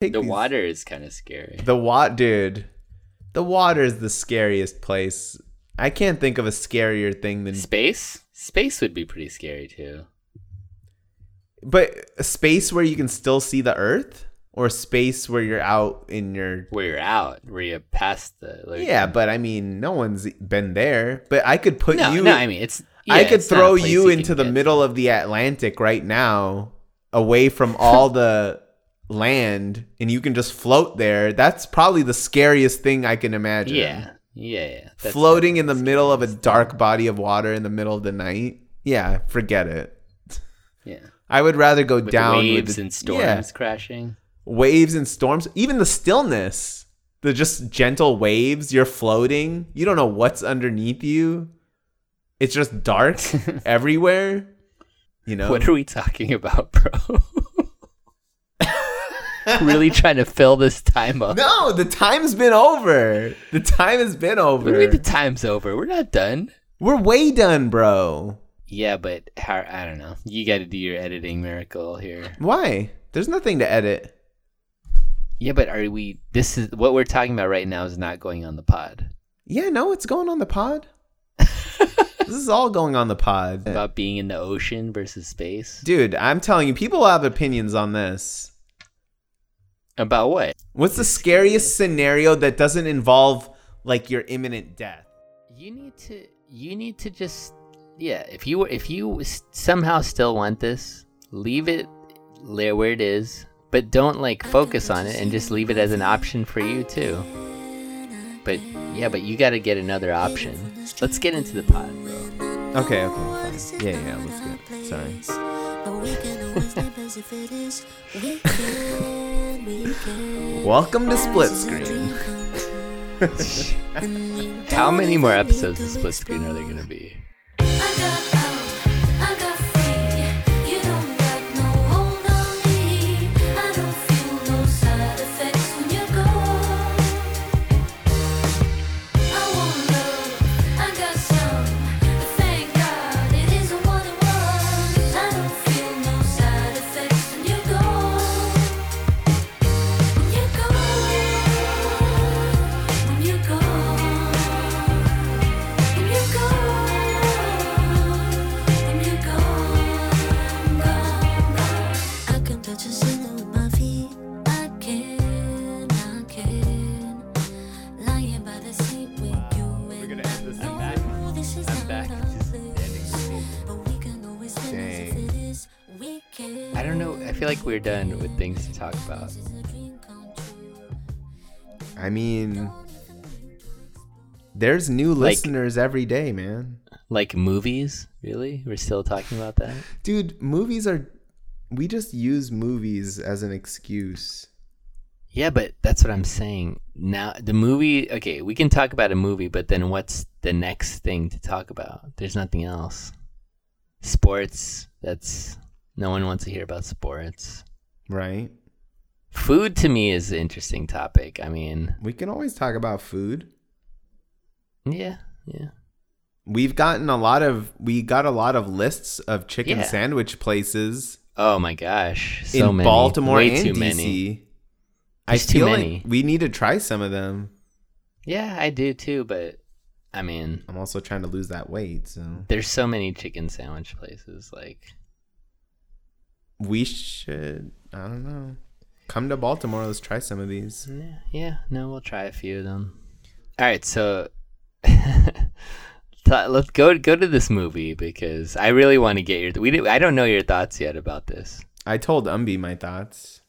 Take The these- water is kind of scary. The wat, dude. The water is the scariest place. I can't think of a scarier thing than. Space? Space would be pretty scary too. But a space where you can still see the Earth, or a space where you're out in your. Where you're out, where you're past the. Like, Yeah, but I mean, no one's been there. But I could put no, you. no. I mean, it's. I could it's not a throw place you into the middle of the Atlantic right now, away from all the land, and you can just float there. That's probably the scariest thing I can imagine. Yeah, yeah, floating in the middle of a dark body of water in the middle of the night. Yeah, forget it. Yeah, I would rather go with down waves with the, and storms yeah, crashing. waves and storms. Even the stillness, the just gentle waves. You're floating. You don't know what's underneath you. It's just dark everywhere. You know. What are we talking about, bro? really trying to fill this time up. no, the time's been over. The time has been What do you over. mean the time's over? We're not done. We're way done, bro. Yeah, but how, I don't know. You got to do your editing miracle here. Why? There's nothing to edit. Yeah, but are we? This is what we're talking about right now. Is not going on the pod Yeah, no, it's going on the pod. this is all going on the pod. about being in the ocean versus space. Dude, I'm telling you, people have opinions on this. About what? What's the scariest scenario that doesn't involve like your imminent death? You need to. You need to just. Yeah, if you if you somehow still want this, leave it there where it is, but don't like focus on it and just leave it as an option for you too. But yeah, but you got to get another option. Let's get into the pod, bro. Okay, okay, fine. Yeah, yeah, let's go. Sorry. Welcome to Split Screen. How many more episodes of Split Screen are there gonna be? We're done with things to talk about. This is a dream come true. I mean, there's new Like- listeners every day, man. Like movies, really? We're still talking about that? Dude, movies are. We just use movies as an excuse. Yeah, but that's what I'm saying. Now, the movie, okay, we can talk about a movie, but then what's the next thing to talk about? There's nothing else. Sports, that's no one wants to hear about sports. Right? Food to me is an interesting topic. I mean, We can always talk about food. yeah, yeah. We've gotten a lot of we got a lot of lists of chicken Yeah. sandwich places Oh my gosh, so in many. Baltimore Way and too DC. many. I feel many. like we need to try some of them. Yeah, I do too, but I mean, I'm also trying to lose that weight, so there's so many chicken sandwich places. Like, we should. I don't know. Come to Baltimore. Let's try some of these. yeah, yeah, no, we'll try a few of them. All right, so let's go go to this movie because I really want to get your. We did, I don't know your thoughts yet about this. I told Umbi my thoughts.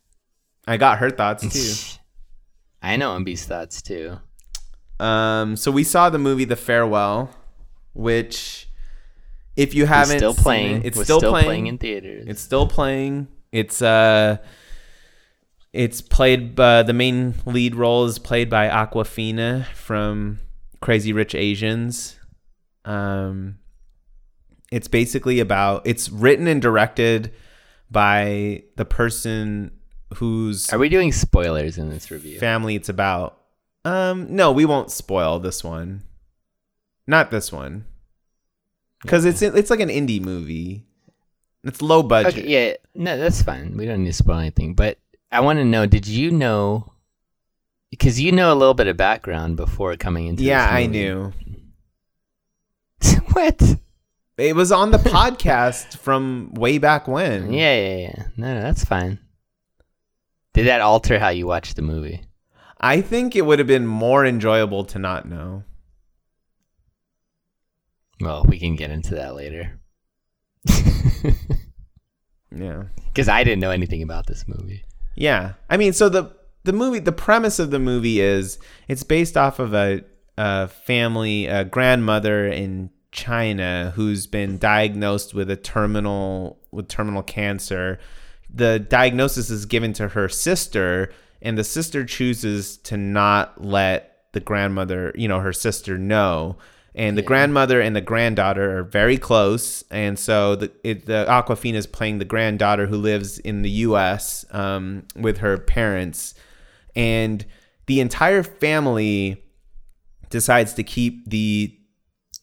I got her thoughts too. I know MB's thoughts too. Um, so we saw the movie The Farewell, which, if you haven't, still seen playing. it, it's We're still, playing. playing in theaters. It's still playing. It's uh, it's played. Uh, the main lead role is played by Awkwafina from Crazy Rich Asians. Um, it's basically about. It's written and directed by the person who's. Are we doing spoilers in this review? family it's about. Um, no, we won't spoil this one. Not this one, because it's it's like an indie movie. It's low budget. Okay, yeah, no, that's fine. We don't need to spoil anything. But I want to know. Did you know? Because you know a little bit of background before coming into. The Yeah, I knew. what? It was on the podcast from way back when. Yeah, yeah, yeah. No, no, that's fine. Did that alter how you watched the movie? I think it would have been more enjoyable to not know. Well, we can get into that later. Yeah. Because I didn't know anything about this movie. Yeah. I mean, so the the movie, the premise of the movie is it's based off of a, a family, a grandmother in China who's been diagnosed with a terminal with terminal cancer. The diagnosis is given to her sister, and the sister chooses to not let the grandmother, you know, her sister know. And the grandmother and the granddaughter are very close, and so the it, the Awkwafina is playing the granddaughter who lives in the U.S. Um, with her parents, and the entire family decides to keep the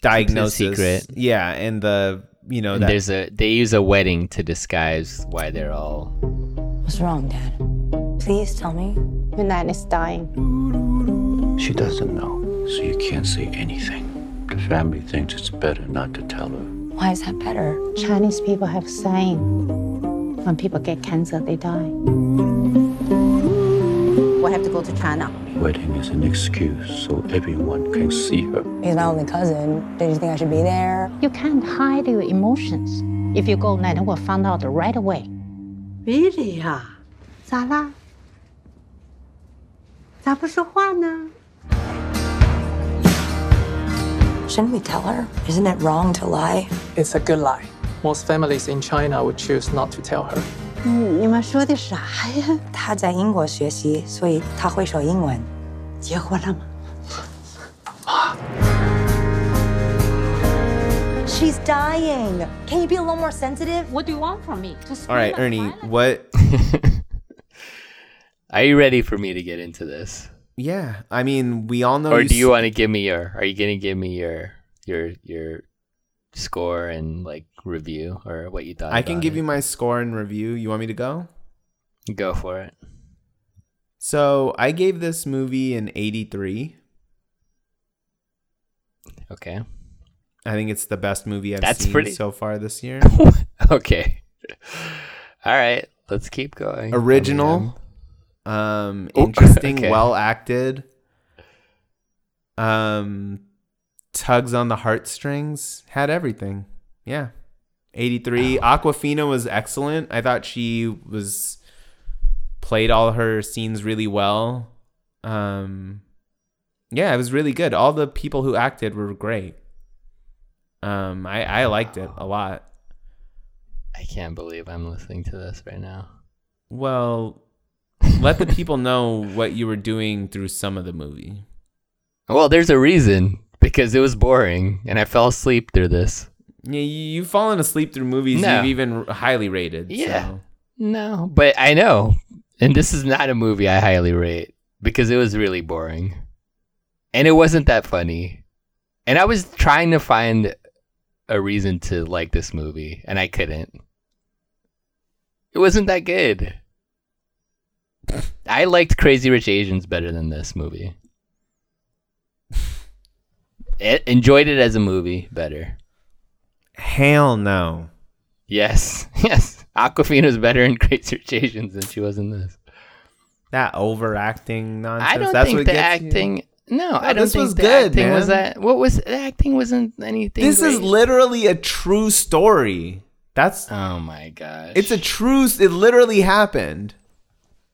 diagnosis secret. Yeah, and the you know that there's a they use a wedding to disguise why they're all. What's wrong, Dad? Please tell me. Minan is dying. She doesn't know, so you can't say anything The family thinks it's better not to tell her. Why is that better? Chinese people have saying when people get cancer, they die. We have to go to China. Wedding is an excuse so everyone can see her. He's my only cousin. Did you think I should be there? You can't hide your emotions. If you go, Nana will find out right away. Really 呀、咋啦？咋不说话呢？ Shouldn't we tell her? Isn't it wrong to lie? It's a good lie. Most families in China would choose not to tell her. 嗯，你们说的啥呀？他在英国学习，所以他会说英文。结婚了吗？ She's dying. Can you be a little more sensitive? What do you want from me? To All right, Ernie, what? Are you ready for me to get into this, Yeah, I mean, we all know. or do you s- want to give me your? Are you gonna give me your your your score and like review or what you thought? I can give it? you my score and review. You want me to go? Go for it. So I gave this movie an 83. Okay. I think it's the best movie I've That's seen pretty- so far this year. okay. All right. Let's keep going. Original, um, interesting, okay. well acted, um, tugs on the heartstrings, had everything. Yeah, 83. Awkwafina was excellent. I thought she was played all her scenes really well. Um, yeah, it was really good. All the people who acted were great. Um, I I liked it a lot. I can't believe I'm listening to this right now. Well, let the people know what you were doing through some of the movie. Well, there's a reason because it was boring and I fell asleep through this. Yeah, you, you've fallen asleep through movies No. you've even highly rated. Yeah. so. No, but I know. And this is not a movie I highly rate because it was really boring. And it wasn't that funny. And I was trying to find a reason to like this movie and I couldn't. It wasn't that good. I liked Crazy Rich Asians better than this movie. It, enjoyed it as a movie better. Hell no. Yes, yes. Awkwafina's better in Crazy Rich Asians than she was in this. That overacting nonsense. I don't that's think what the gets you? acting. No, I don't this think was the good, acting was man. that. What was the acting? Wasn't anything. This is literally a true story. That's Oh my gosh! it's a true. It literally happened.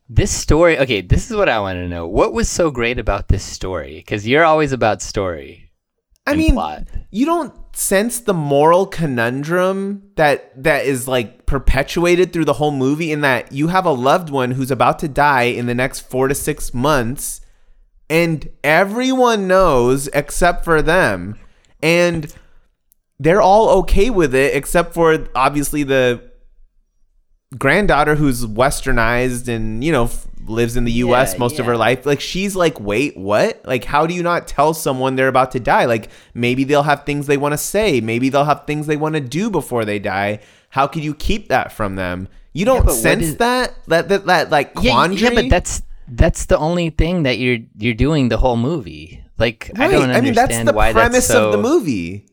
This story. Okay, this is what I want to know. What was so great about this story? Because you're always about story. I mean, plot. you don't sense the moral conundrum that that is like perpetuated through the whole movie in that you have a loved one who's about to die in the next 4 to 6 months and everyone knows except for them and they're all okay with it except for obviously the granddaughter who's westernized and you know f- lives in the US Yeah, most of her life like she's like wait what like how do you not tell someone they're about to die like maybe they'll have things they want to say maybe they'll have things they want to do before they die how could you keep that from them You don't but what sense is- that that that that like quandary. yeah, but that's that's the only thing that you're you're doing the whole movie. Like I don't understand I mean, that's the why premise that's so... of the movie.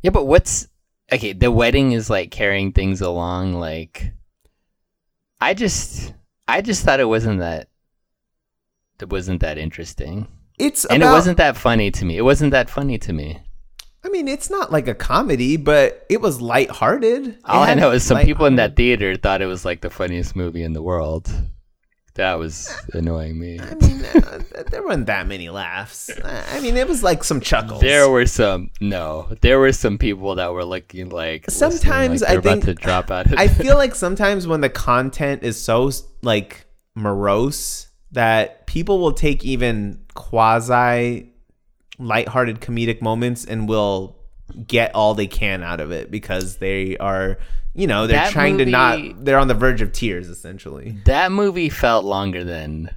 Yeah, but what's okay? The wedding is like carrying things along. Like, I just, I just thought it wasn't that. It wasn't that interesting, It's and about, it wasn't that funny to me. It wasn't that funny to me. I mean, it's not like a comedy, but it was lighthearted. All It I know is some people in that theater thought it was like the funniest movie in the world. That was annoying me. I mean, uh, there weren't that many laughs. I mean, it was like some chuckles. There were some no. There were some people that were looking like Sometimes like I think to drop out. Of I feel like sometimes when the content is so like morose that people will take even quasi lighthearted comedic moments and will get all they can out of it because they are, you know, they're That trying to not they're on the verge of tears essentially. That movie felt longer than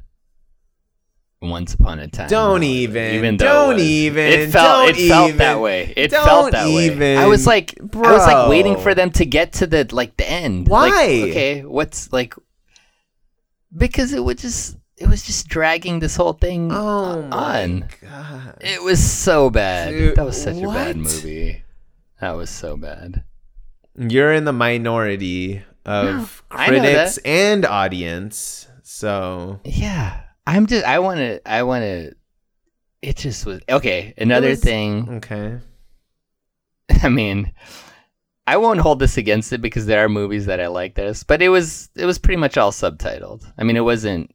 Once Upon a Time. Don't even. Even don't was- even. It felt. it felt even. that way. It felt that way. I was like, I was like waiting for them to get to the like the end. Why? Like, okay, what's like? Because it would just. It was just dragging this whole thing Oh my on. god. It was so bad. Dude, that was such a bad movie. That was so bad. You're in the minority of oh, I critics and audience. So Yeah, I'm just. I want to. I want to. It just was okay. Another was- thing. okay. I mean, I won't hold this against it because there are movies that I like this, but it was it was pretty much all subtitled. I mean, it wasn't.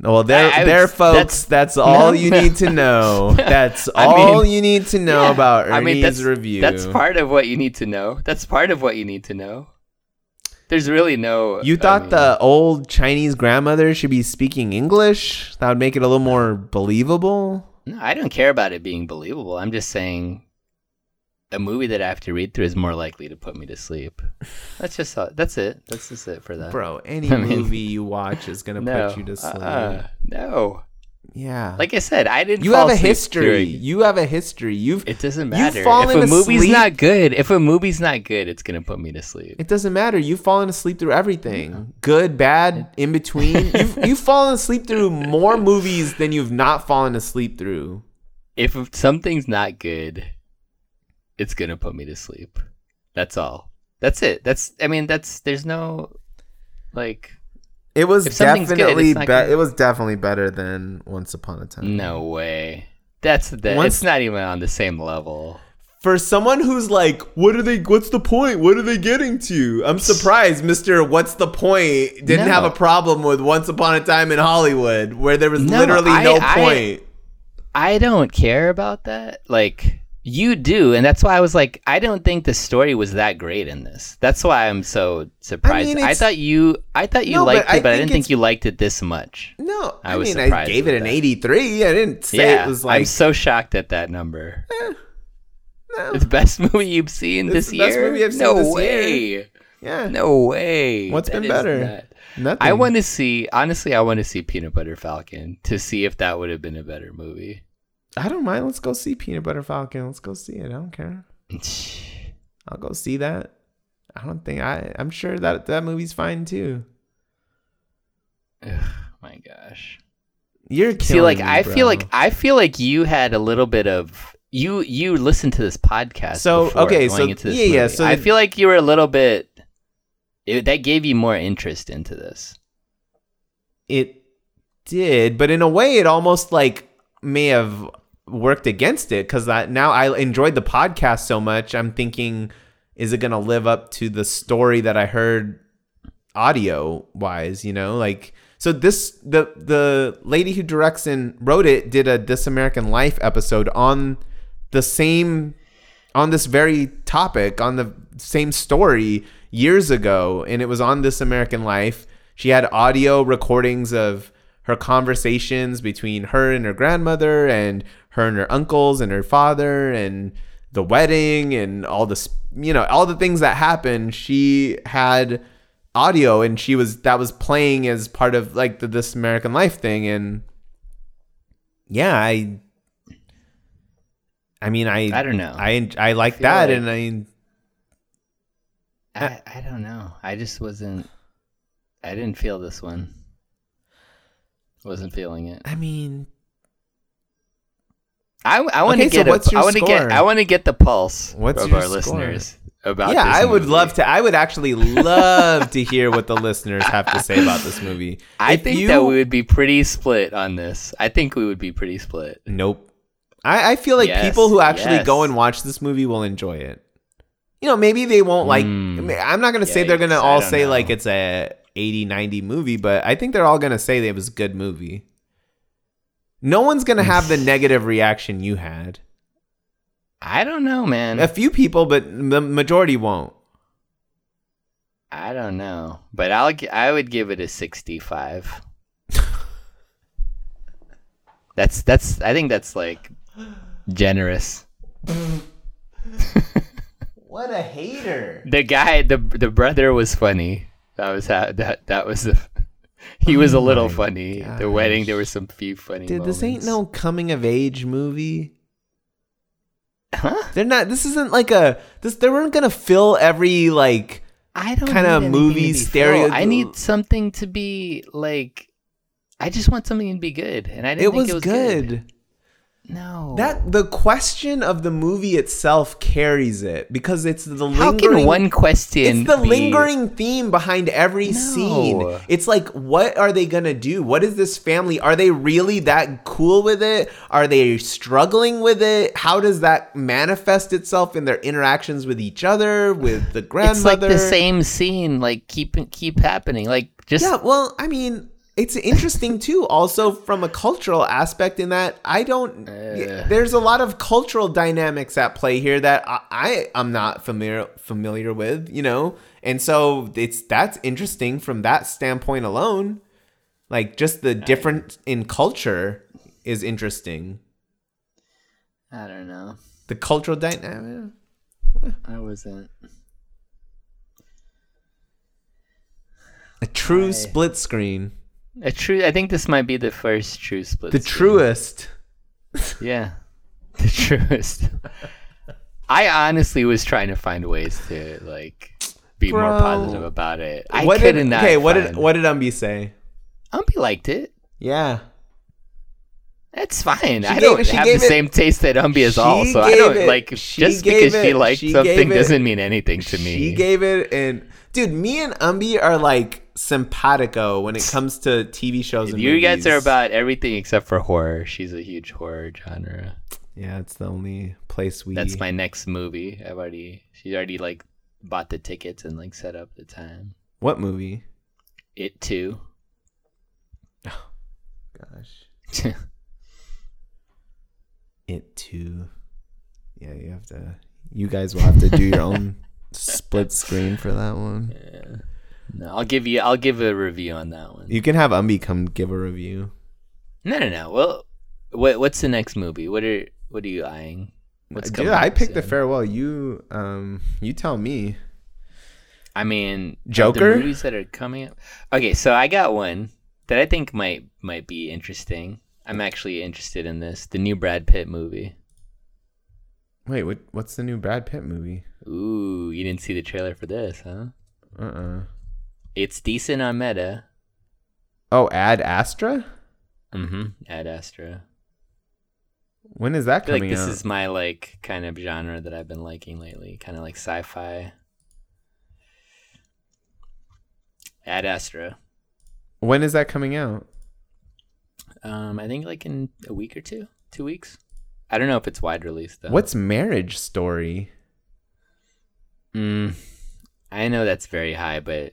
Well, there, I- I there, folks. That's, that's- all no, you no. need to know. That's I all mean, you need to know Yeah, about Ernie's I mean, that's, review. That's part of what you need to know. That's part of what you need to know. There's really no. You thought mean, the old Chinese grandmother should be speaking English? That would make it a little more believable. No, I don't care about it being believable. I'm just saying, a movie that I have to read through is more likely to put me to sleep. That's just all- that's it. That's just it for that. Bro, any I mean- movie you watch is going to no, put you to uh-uh. sleep. uh-uh, no. yeah. Like I said, I didn't. you have a history. during- You have a history. You've It doesn't matter. You've fallen If a movie's asleep- not good, if a movie's not good, it's gonna put me to sleep. It doesn't matter. You've fallen asleep through everything. Good, bad, in between. You've, you've fallen asleep through more movies than you've not fallen asleep through. If something's not good, it's gonna put me to sleep. That's all. That's it. That's. I mean, that's. There's no, like, It was good, definitely not be- good. it was definitely better than Once Upon a Time. no way. That's the. Once- it's not even on the same level. For someone who's like, what are they what's the point? What are they getting to? I'm surprised Mr. What's the point didn't No. have a problem with Once Upon a Time in Hollywood where there was No, literally I- no I- point. I don't care about that. Like you do, and that's why I was like, I don't think the story was that great in this. That's why I'm so surprised. I, mean, it's- thought you, I thought you No, liked I it, but I think didn't think you liked it this much. No, I, I was mean I gave it an that. 83. I didn't say yeah, it was like. I'm so shocked at that number. Eh, no. It's the best movie you've seen It's this the best year. movie I've seen no this way. year. yeah. No way. What's been That is better? not- Nothing. I want to see. Honestly, I want to see Peanut Butter Falcon to see if that would have been a better movie. I don't mind. Let's go see Peanut Butter Falcon. Let's go see it. I don't care. I'll go see that. I don't think I. I'm sure that that movie's fine too. Ugh, my gosh. You're killing See, like me, I bro. feel like I feel like you had a little bit of you. You listened to this podcast. So, okay, so- yeah, yeah, so I feel like you were a little bit. It, that gave you more interest into this. it did, but in a way, it almost like may have worked against it because that now I enjoyed the podcast so much. I'm thinking, is it gonna live up to the story that I heard audio wise? You know, like so this the the lady who directs and wrote it did a This American Life episode on the same on this very topic on the same story years ago and it was on this american life she had audio recordings of her conversations between her and her grandmother and her and her uncles and her father and the wedding and all this you know all the things that happened she had audio and she was that was playing as part of like the this american life thing and yeah i I mean, I I don't know. I I like feel that, like- and I I, I don't know. I just wasn't. I didn't feel this one. Wasn't feeling it. I mean, I, I want Okay, to so get. what's a, your I want to get. I want to get the pulse What's of our score? listeners about. yeah, this I would movie. love to. I would actually love to hear what the listeners have to say about this movie. I If think you- that we would be pretty split on this. I think we would be pretty split. Nope. I, I feel like Yes, people who actually go and watch this movie will enjoy it. You know, maybe they won't like. Mm. I'm not gonna say they're gonna all say like it's a 80, 90 movie, but I think they're all gonna say that it was a good movie. No one's gonna mm. have the negative reaction you had. I don't know, man. A few people, but the majority won't. I don't know, but I'll. gi- I would give it a sixty-five. that's that's. I think that's like generous. What a hater! The guy, the the brother was funny. That was how that that was. The, he was a little Oh funny. The wedding, there were some few funny. Dude, this ain't no coming of age movie. Huh? They're not. This isn't like a. This they weren't gonna fill every like. I don't kinda movie to be stereo- I need something to be like. I just want something to be good, and I didn't It think was, it was good. good. No, That the question of the movie itself carries it because it's the how lingering. can one question? it's the be- lingering theme behind every scene. It's like, what are they gonna do? What is this family? Are they really that cool with it? Are they struggling with it? How does that manifest itself in their interactions with each other, with the grandmother? It's like the same scene, like keep keep happening. Like just Yeah, well, I mean, it's interesting too, also from a cultural aspect, in that I don't. Uh. there's a lot of cultural dynamics at play here that I, I am not familiar familiar with, you know, and so it's that's interesting from that standpoint alone. Like just the difference in culture is interesting. I don't know. The cultural dynamic. I wasn't. A true I- split screen. A true. I think this might be the first true split. The screen. truest. Yeah, the truest. I honestly was trying to find ways to like be more positive about it. I what could did not. okay? What did what did Umby say? Umby liked it. Yeah. That's fine. She I don't it- she have the it- same taste that Umby is all, so I don't it- like just gave because she liked she something it- doesn't mean anything to me. She gave it and dude, me and Umby are like simpatico when it comes to TV shows and you guys are about everything except for horror. She's a huge horror genre. Yeah, it's the only place we That's my next movie. I've already she's already like bought the tickets and like set up the time. What movie? It too. Oh, Gosh. It too. Yeah, you have to you guys will have to do your own split screen for that one. yeah. No, I'll give you. I'll give a review on that one. You can have Umby come give a review. No, no, no. Well, what what's the next movie? What are what are you eyeing? What's Dude, coming I picked the farewell. You um you tell me. I mean, Joker? The movies that are coming up. Okay, so I got one that I think might might be interesting. I'm actually interested in this. The new Brad Pitt movie. Wait, what what's the new Brad Pitt movie? Ooh, you didn't see the trailer for this, huh? Uh-uh. It's decent on Meta. Oh, Ad Astra? Mm-hmm. Ad Astra. When is that feel like this out? is my like kind of genre that I've been liking lately, kind of like sci-fi. Ad Astra. When is that coming out? Um, I think like in a week or two, two weeks. I don't know if it's wide release though. What's Marriage Story? Mm, I know that's very high, but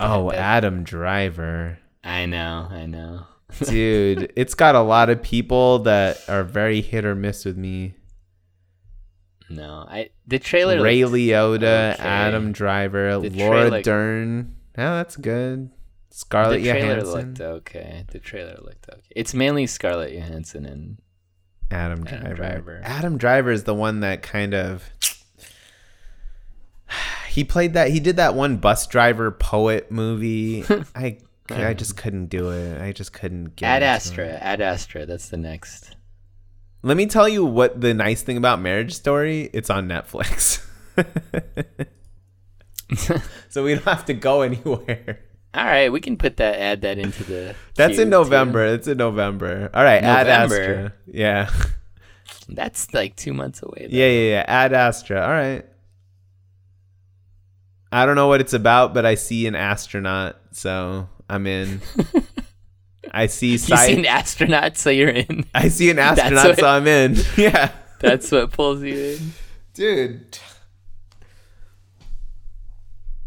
Oh, Adam Driver. I know, I know. Dude, it's got a lot of people that are very hit or miss with me. No, I the trailer. Ray Liotta, okay. Adam Driver, The Laura trailer- Dern. Oh, that's good. The Scarlett trailer Johansson, looked okay. The trailer looked okay. It's mainly Scarlett Johansson and Adam Adam Driver. Driver. Adam Driver is the one that kind of he played that. He did that one bus driver poet movie. I I just couldn't do it. I just couldn't get Ad Astra. it. Ad Astra. That's the next. Let me tell you what the nice thing about Marriage Story. It's on Netflix. so we don't have to go anywhere. All right, we can put that, add that into the. That's in too. November. It's in November. All right, Ad Astra. Yeah. That's like two months away. though. Yeah, yeah, yeah. Ad Astra. All right. I don't know what it's about, but I see an astronaut, so I'm in. I see You see an astronaut, so you're in. I see an astronaut, what- so I'm in. Yeah. That's what pulls you in. Dude.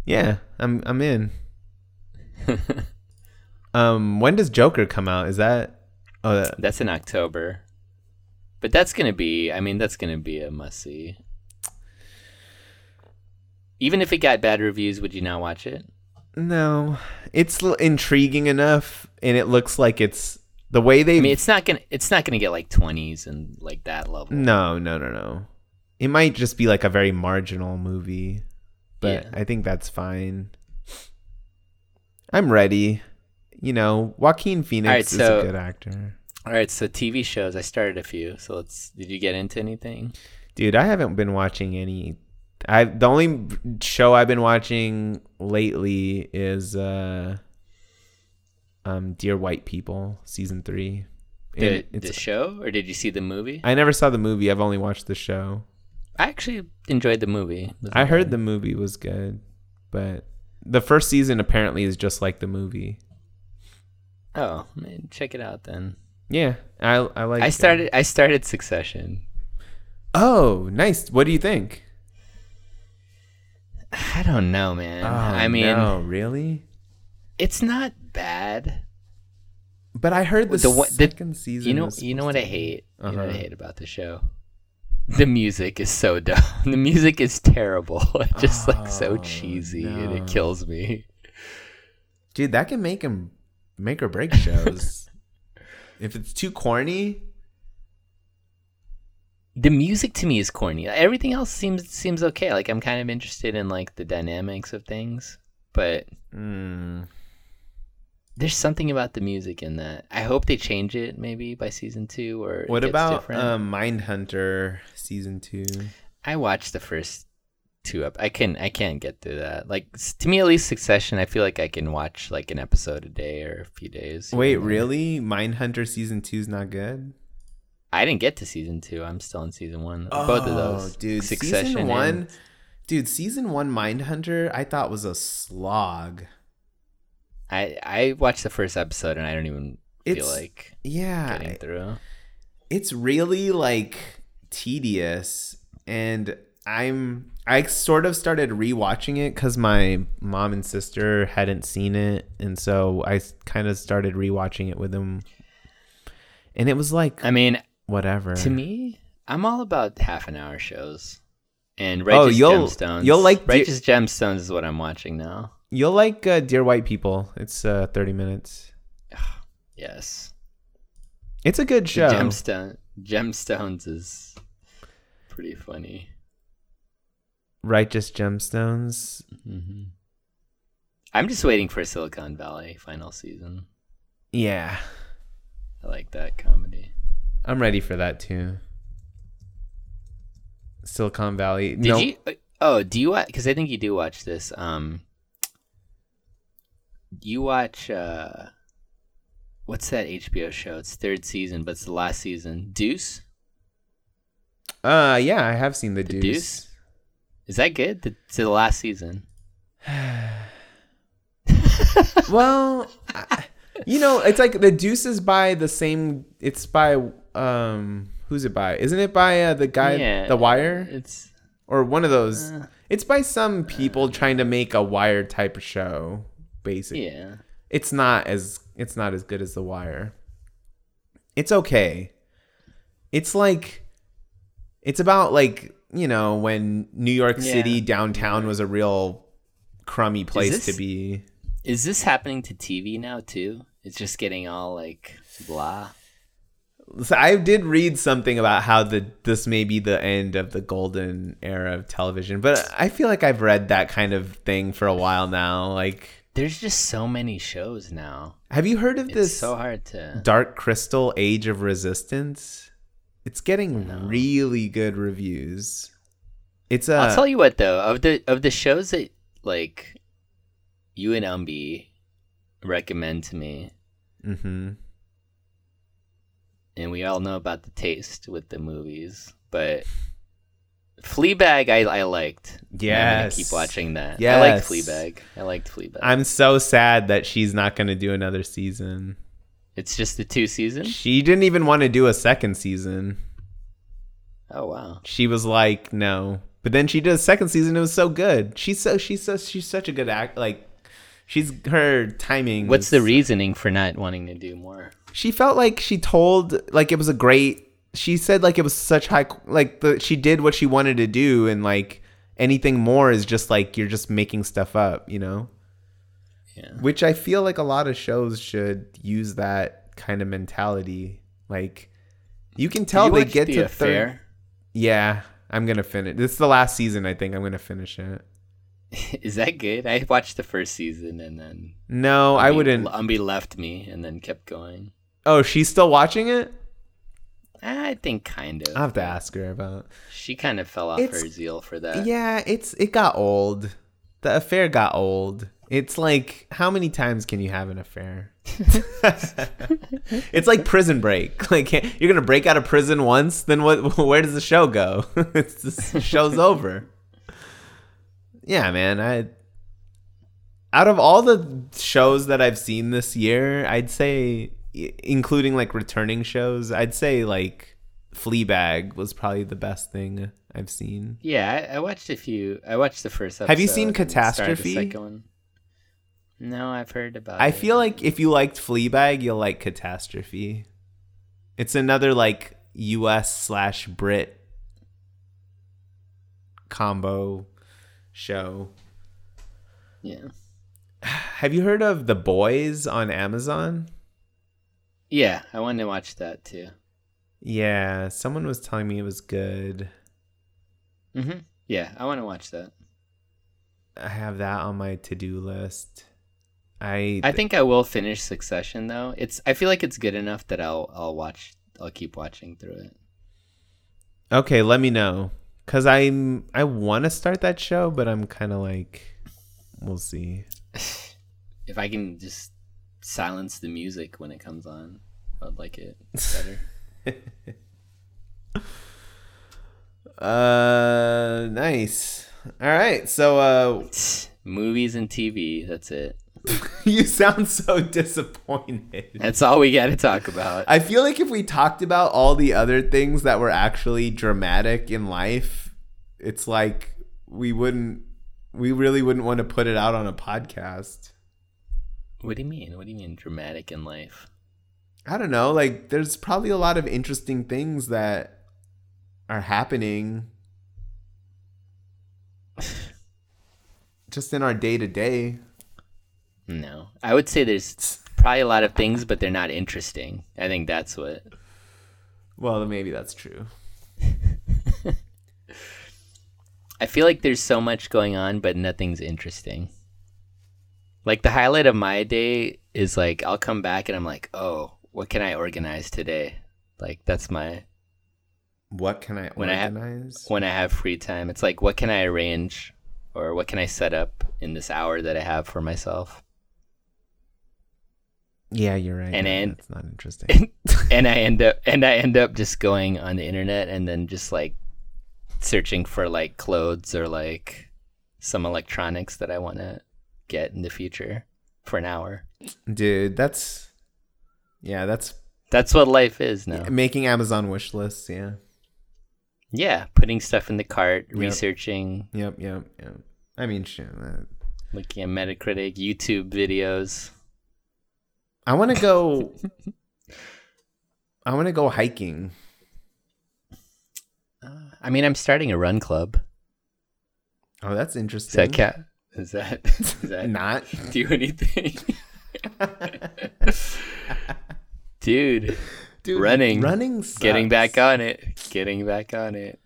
Yeah, I'm I'm in. um when does Joker come out? Is that Oh, that, That's in October, but that's gonna be. I mean, that's gonna be a must see. Even if it got bad reviews, would you not watch it? no. It's l- intriguing enough and it looks like it's the way they I mean, it's not gonna. It's not gonna get like twenties and like that level. No, no, no, no. It might just be like a very marginal movie, but Yeah. I think that's fine. I'm ready. You know, Joaquin Phoenix Alright, is so- a good actor. All right, so TV shows. I started a few. So let's. Did you get into anything? Dude, I haven't been watching any. I the only show I've been watching lately is uh, um, Dear White People season three. The, And the show, or did you see the movie? I, never saw the movie. I've only watched the show. I actually enjoyed the movie. It I heard good. the movie was good, but the first season apparently is just like the movie. Oh, man, check it out then. Yeah, I I like. I it. started. I started Succession. Oh, nice. What do you think? I don't know, man. Oh, I mean, no, really? it's not bad. But I heard the, The one- the- second season. You know, you know what I hate. You know what I Uh-huh. hate about the show. The music is so dumb. The music is terrible. It's just like so Oh, cheesy, and it kills me. Dude, that can make him make or break shows. if it's too corny, The music to me is corny. Everything else seems seems okay. Like I'm kind of interested in like the dynamics of things, but mm, there's something about the music in that. I hope they change it maybe by season two or what about different. um, Mindhunter season two? I watched the first two up. I can I can't get through that. Like to me at least Succession, I feel like I can watch like an episode a day or a few days. Wait, know? really? Mindhunter season two is not good. I didn't get to season two. I'm still in season one. Both of those, Oh, dude. Succession season and- one, dude. Season one Mindhunter, I thought was a slog. I I watched the first episode and I don't even feel It's- like Yeah, getting through. it's really like tedious and i'm i sort of started rewatching it because my mom and sister hadn't seen it and so i kind of started rewatching it with them and it was like I mean, whatever to me, I'm all about half an hour shows. And Oh, Righteous you'll- Gemstones. you'll like Righteous Gemstones is what I'm watching now. you'll like uh, dear white people it's uh 30 minutes Yes. it's a good The show Gemstone Gemstones is pretty funny. righteous gemstones hmm I'm just waiting for Silicon Valley final season. yeah I like that comedy. I'm ready for that too silicon valley Did no you? Oh, do you watch? Because I think you do watch this. Um, you watch. uh What's that HBO show? It's third season, but it's the last season. Deuce. uh yeah i have seen the, The deuce. Deuce? Is that good? The, to the last season. well, I- you know, it's like the Deuce is by the same. It's by um, who's it by? Isn't it by uh, the guy, Yeah, The Wire, It's or one of those? Uh. it's by some people trying to make a Wire type of show. Basically, yeah. it's not as it's not as good as The Wire. It's okay. It's like it's about like you know when New York Yeah. City downtown was a real crummy place to be. Is this happening to TV now too? It's just getting all like blah. So I did read something about how the this may be the end of the golden era of television, but I feel like I've read that kind of thing for a while now. Like, There's just so many shows now. have you heard of It's this so hard to. Dark Crystal Age of Resistance? It's getting really good reviews. It's a I'll tell you what though, of the of the shows that like you and Umbi recommend to me, Mm-hmm. And we all know about the taste with the movies, but Fleabag I, I liked. And I'm gonna Yes. keep watching that. I liked Fleabag. I liked Fleabag. I'm so sad that she's not going to do another season. it's just the two seasons. She didn't even want to do a second season. Oh wow. She was like, no. But then she did a second season. It was so good. She's so she's so she's such a good act. Like, she's her timing. What's is- the reasoning for not wanting to do more? She felt like she told like it was a great she said like it was such high like the she did what she wanted to do and like anything more is just like you're just making stuff up you know Yeah. which i feel like a lot of shows should use that kind of mentality like you can tell you they get the to affair. third yeah i'm gonna finish this is the last season i think i'm gonna finish it Is that good? I watched the first season and then no i Umbi- wouldn't Umbi left me and then kept going. Oh she's still watching it I think kind of. i'll have to ask her about She kind of fell off It's- her zeal for that. Yeah, it's it got old. The affair got old. It's like how many times can you have an affair? it's like prison break. Like you're gonna break out of prison once, then what? Where does the show go? it's the show's over. Yeah, man. I out of all the shows that I've seen this year, I'd say, i- including like returning shows, I'd say like Fleabag was probably the best thing I've seen. Yeah, I, I watched a few. I watched the first episode. Have you seen Catastrophe? second one. No, I've heard about I it. feel like if you liked Fleabag, you'll like Catastrophe. It's another like U.S. slash Brit combo show. Yeah. Have you heard of The Boys on Amazon? Yeah, I wanted to watch that too. Yeah, someone was telling me it was good. hmm Yeah, I want to watch that. I have that on my to-do list. I I think I will finish Succession though. It's I feel like it's good enough that I'll I'll watch I'll keep watching through it. Okay, let me know cuz I'm I want to start that show, but I'm kind of like we'll see. If I can just silence the music when it comes on, I'd like it better. Uh, nice. All right. So, uh, Movies and TV, that's it. you sound so disappointed. That's all we got to talk about. I feel like if we talked about all the other things that were actually dramatic in life, it's like we wouldn't, we really wouldn't want to put it out on a podcast. What do you mean? What do you mean dramatic in life? I don't know. Like, there's probably a lot of interesting things that are happening just in our day to day. No. I would say there's probably a lot of things but they're not interesting. I think that's what Well, maybe that's true. I feel like there's so much going on, but nothing's interesting. Like the highlight of my day is like I'll come back and I'm like, oh, what can I organize today? Like that's my What can I When I have- when I have free time. It's like what can I arrange or what can I set up in this hour that I have for myself? yeah, you're right. And yeah, then- that's not interesting. and I end up and I end up just going on the internet and then just like searching for like clothes or like some electronics that I want to get in the future for an hour. Dude, that's yeah, that's That's what life is now. making Amazon wish lists. Yeah. Yeah, putting stuff in the cart, Yep. researching, Yep. Yep. Yep. I mean, shit. uh, looking at Metacritic, YouTube videos. I want to go. I want to go hiking. I mean, I'm starting a run club. Oh, that's interesting. that cat? Is that does that Not. do anything? Dude, Dude, Running. Running. getting back on it. Getting back on it.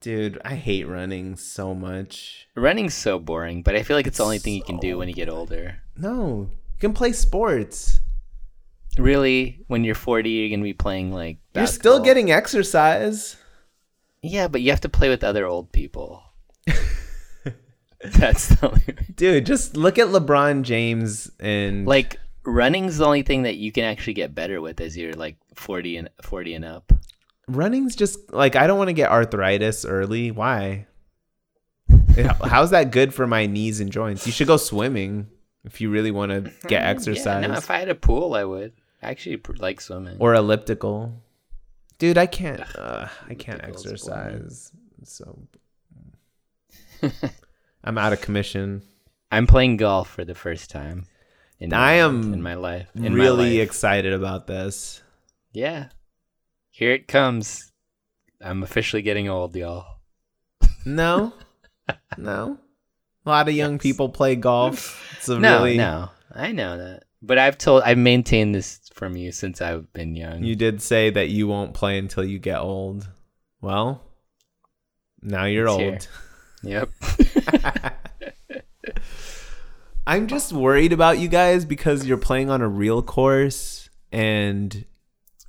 Dude, I hate running so much. Running's so boring, but I feel like it's the only thing you can do when you get older. No, you can play sports. Really, when you're 40, you're going to be playing like You're still getting exercise. Yeah, but you have to play with other old people. That's the only Dude, just look at LeBron James and like running's the only thing that you can actually get better with as you're like 40 and 40 and up. running's just like I don't want to get arthritis early. Why? How's that good for my knees and joints? You should go swimming if you really want to get Yeah, exercise no, if I had a pool, I would. I actually like swimming. or elliptical. Dude, I can't. Uh, I can't exercise. So I'm out of commission. I'm playing golf for the first time. In I my- am in my life. In my really life. excited about this. yeah. Here it comes. I'm officially getting old, y'all. No, no. A lot of young people play golf. It's a No, really no, I know that, but I've told I've maintained this from you since I've been young. You did say that you won't play until you get old. Well, now you're It's here. old. Yep. I'm just worried about you guys because you're playing on a real course and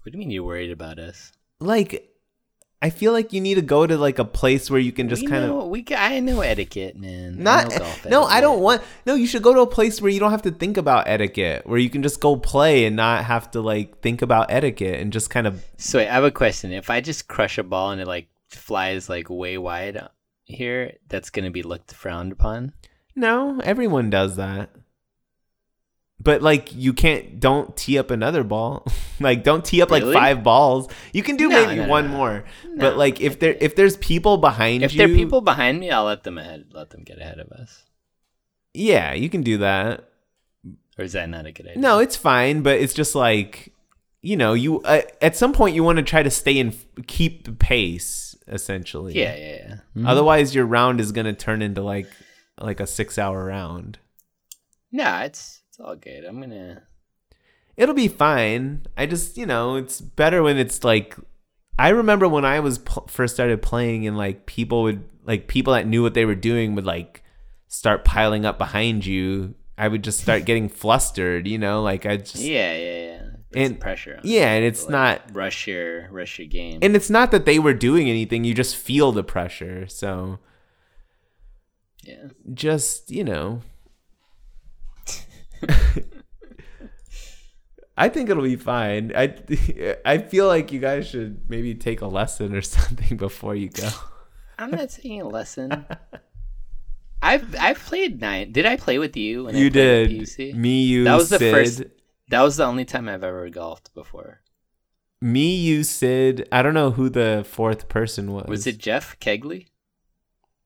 what do you mean you're worried about us? like I feel like you need to go to like a place where you can just we kind know, of we. ca- I know etiquette, man. I not know golf no i don't want no you should go to a place where you don't have to think about etiquette where you can just go play and not have to like think about etiquette and just kind of So wait, I have a question. If I just crush a ball and it like flies like way wide here, that's gonna be looked frowned upon. no everyone does that but like you can't don't tee up another ball like don't tee up like five balls you can do No, maybe no, one no. more but like if there if there's people behind If you there are people behind me, I'll let them ahead. Let them get ahead of us. yeah you can do that Or is that not a good idea? No, it's fine, but it's just like you know, you uh, at some point you want to try to stay in keep the pace essentially. Yeah, yeah, yeah. Mhm. Otherwise your round is going to turn into like like a 6-hour round. No, it's it's all good. I'm gonna. It'll be fine. I just, you know, it's better when it's like I remember when I was pl- first started playing and like people would like people that knew what they were doing would like start piling up behind you. I would just start getting flustered, you know, like I just Yeah, yeah, yeah. And- pressure. Yeah, and it's Like, not rush your rush your game. and it's not that they were doing anything you just feel the pressure so yeah. just you know i think it'll be fine i i feel like you guys should maybe take a lesson or something before you go I'm not taking a lesson. I've I've played nine. Did I play with you? I you played did me you That was the first- That was the only time I've ever golfed before. me you sid i don't know who the fourth person was Was it Jeff Kegley?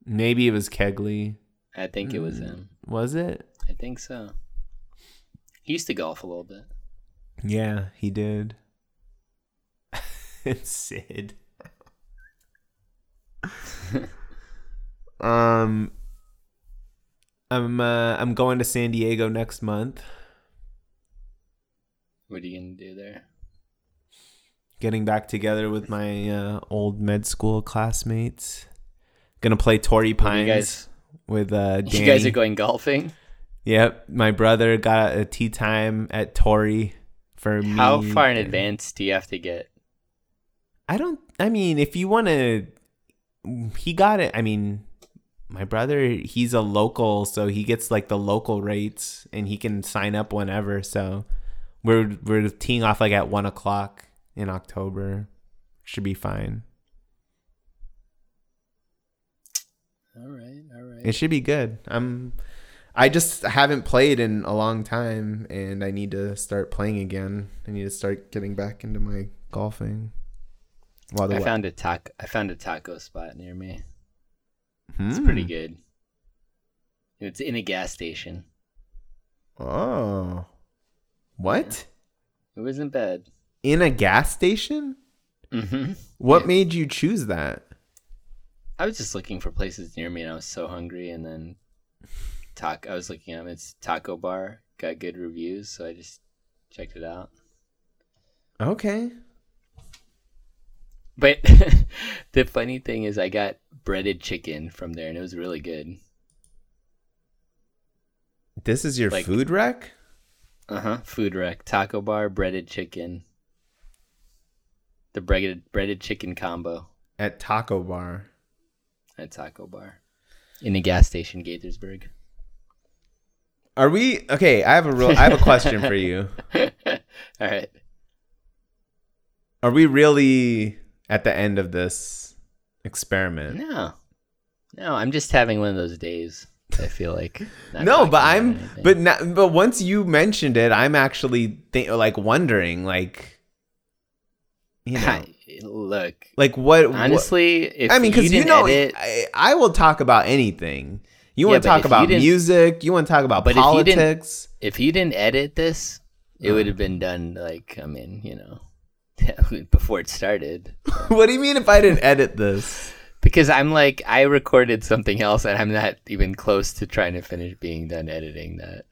maybe it was kegley I think it was Mm. him. was it I think so. He used to golf a little bit. yeah he did sid um i'm uh, i'm going to san diego next month What are you gonna do there? getting back together with my uh, old med school classmates gonna play What pines you guys- with uh Danny. You guys are going golfing. yep my brother got a tee time at torrey for me How far in advance do you have to get? I don't. I mean, if you want to, he got it. I mean, my brother, he's a local, so he gets like the local rates, and he can sign up whenever. So we're we're teeing off like at one o'clock in October. Should be fine. All right, all right. It should be good. I'm. I just haven't played in a long time, and I need to start playing again. I need to start getting back into my golfing. While the I found a taco. I found a taco spot near me. It's pretty Hmm. good. It's in a gas station. Oh. What? It was in bed. In a gas station? hmm What Yeah. made you choose that? I was just looking for places near me, and I was so hungry. And then, taco. I was looking at its taco bar. Got good reviews, so I just checked it out. Okay. But the funny thing is, I got breaded chicken from there, and it was really good. This is your Like- food rec? Uh huh. Food wreck. Taco bar, breaded chicken. The breaded breaded chicken combo At Taco Bar. at Taco Bar. in a gas station, Gaithersburg. Are we okay? I have a real. I have a question for you. All right. Are we really at the end of this experiment? No, no, I'm just having one of those days. I feel like. no, but I'm. anything. But not, but once you mentioned it, I'm actually think, like wondering, like, you know, look. like what? what- Honestly, if I mean, because you, you, know, edit, I, I will talk about anything. You want to talk if you about music? You want to talk about But if you didn't- politics? if you didn't edit this, it would uh-huh. have been done like I mean, you know, before it started. what do you mean if I didn't edit this? Because I'm like I recorded something else and I'm not even close to trying to finish being done editing that.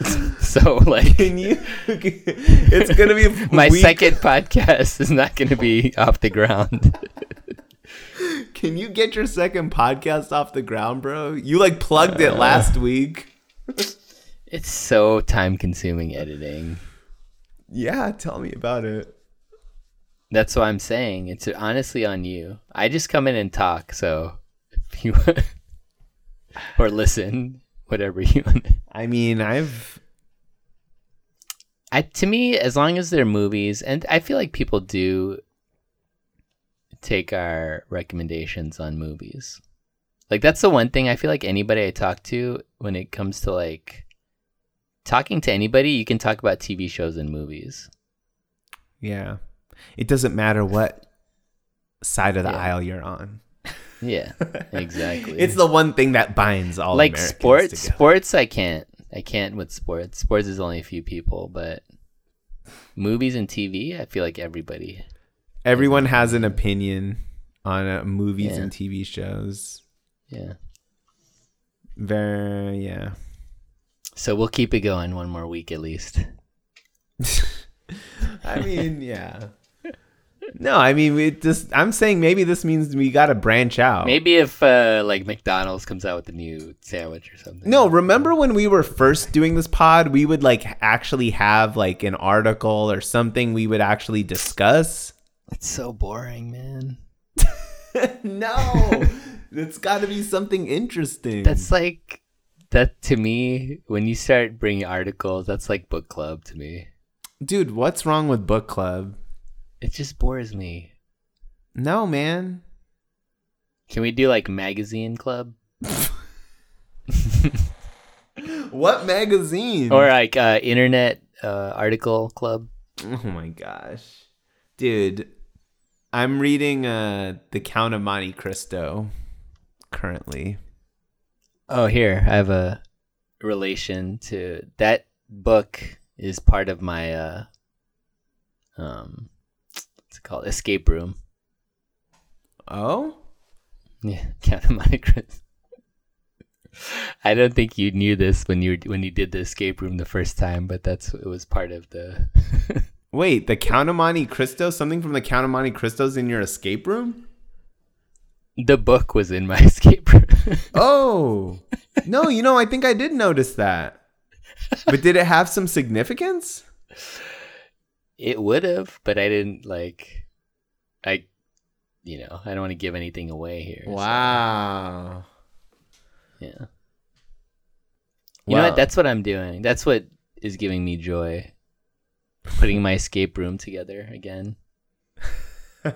so like Can you? it's gonna be my week- second podcast is not going to be off the ground. Can you get your second podcast off the ground, bro? You like plugged Uh. it last week. it's so time consuming editing. Yeah, tell me about it. That's what I'm saying. It's honestly on you. I just come in and talk, so if you or listen, whatever you want. I mean, I've I to me, as long as they're movies, and I feel like people do take our recommendations on movies. Like that's the one thing I feel like anybody I talk to when it comes to like talking to anybody, you can talk about TV shows and movies. yeah. It doesn't matter what side of the Yeah. aisle you're on. Yeah, exactly. It's the one thing that binds all of us. like Americans sports. together. Sports, I can't. I can't with sports. Sports is only a few people, but movies and TV, I feel like everybody. Everyone has an opinion on uh, movies Yeah. and TV shows. Yeah. Very yeah. So we'll keep it going one more week at least. I mean, yeah. No, I mean, we just. I'm saying maybe this means we got to branch out. Maybe if uh, like McDonald's comes out with a new sandwich or something. No, remember when we were first doing this pod, we would like actually have like an article or something we would actually discuss? It's so boring, man. no. it's got to be something interesting. That's like that to me. When you start bringing articles, that's like book club to me. Dude, what's wrong with book club? It just bores me. No, man. Can we do like magazine club What magazine? or like uh, internet uh, article club? Oh my gosh. Dude, I'm reading uh The Count of Monte Cristo currently. Oh, here I have a relation to that book. Is part of my uh, um, called? Escape room. Oh? Yeah, Count of Monte Cristo. I don't think you knew this when you when you did the escape room the first time, but that's it was part of the. Wait, The Count of Monte Cristo? Something from The Count of Monte Cristo's in your escape room? the book was in my escape room. Oh. no, you know, I think I did notice that. But did it have some significance? It would have, but I didn't like. I, you know, I don't want to give anything away here. so, Wow. yeah. You know what? That's what I'm doing. That's what is giving me joy. Putting my escape room together again.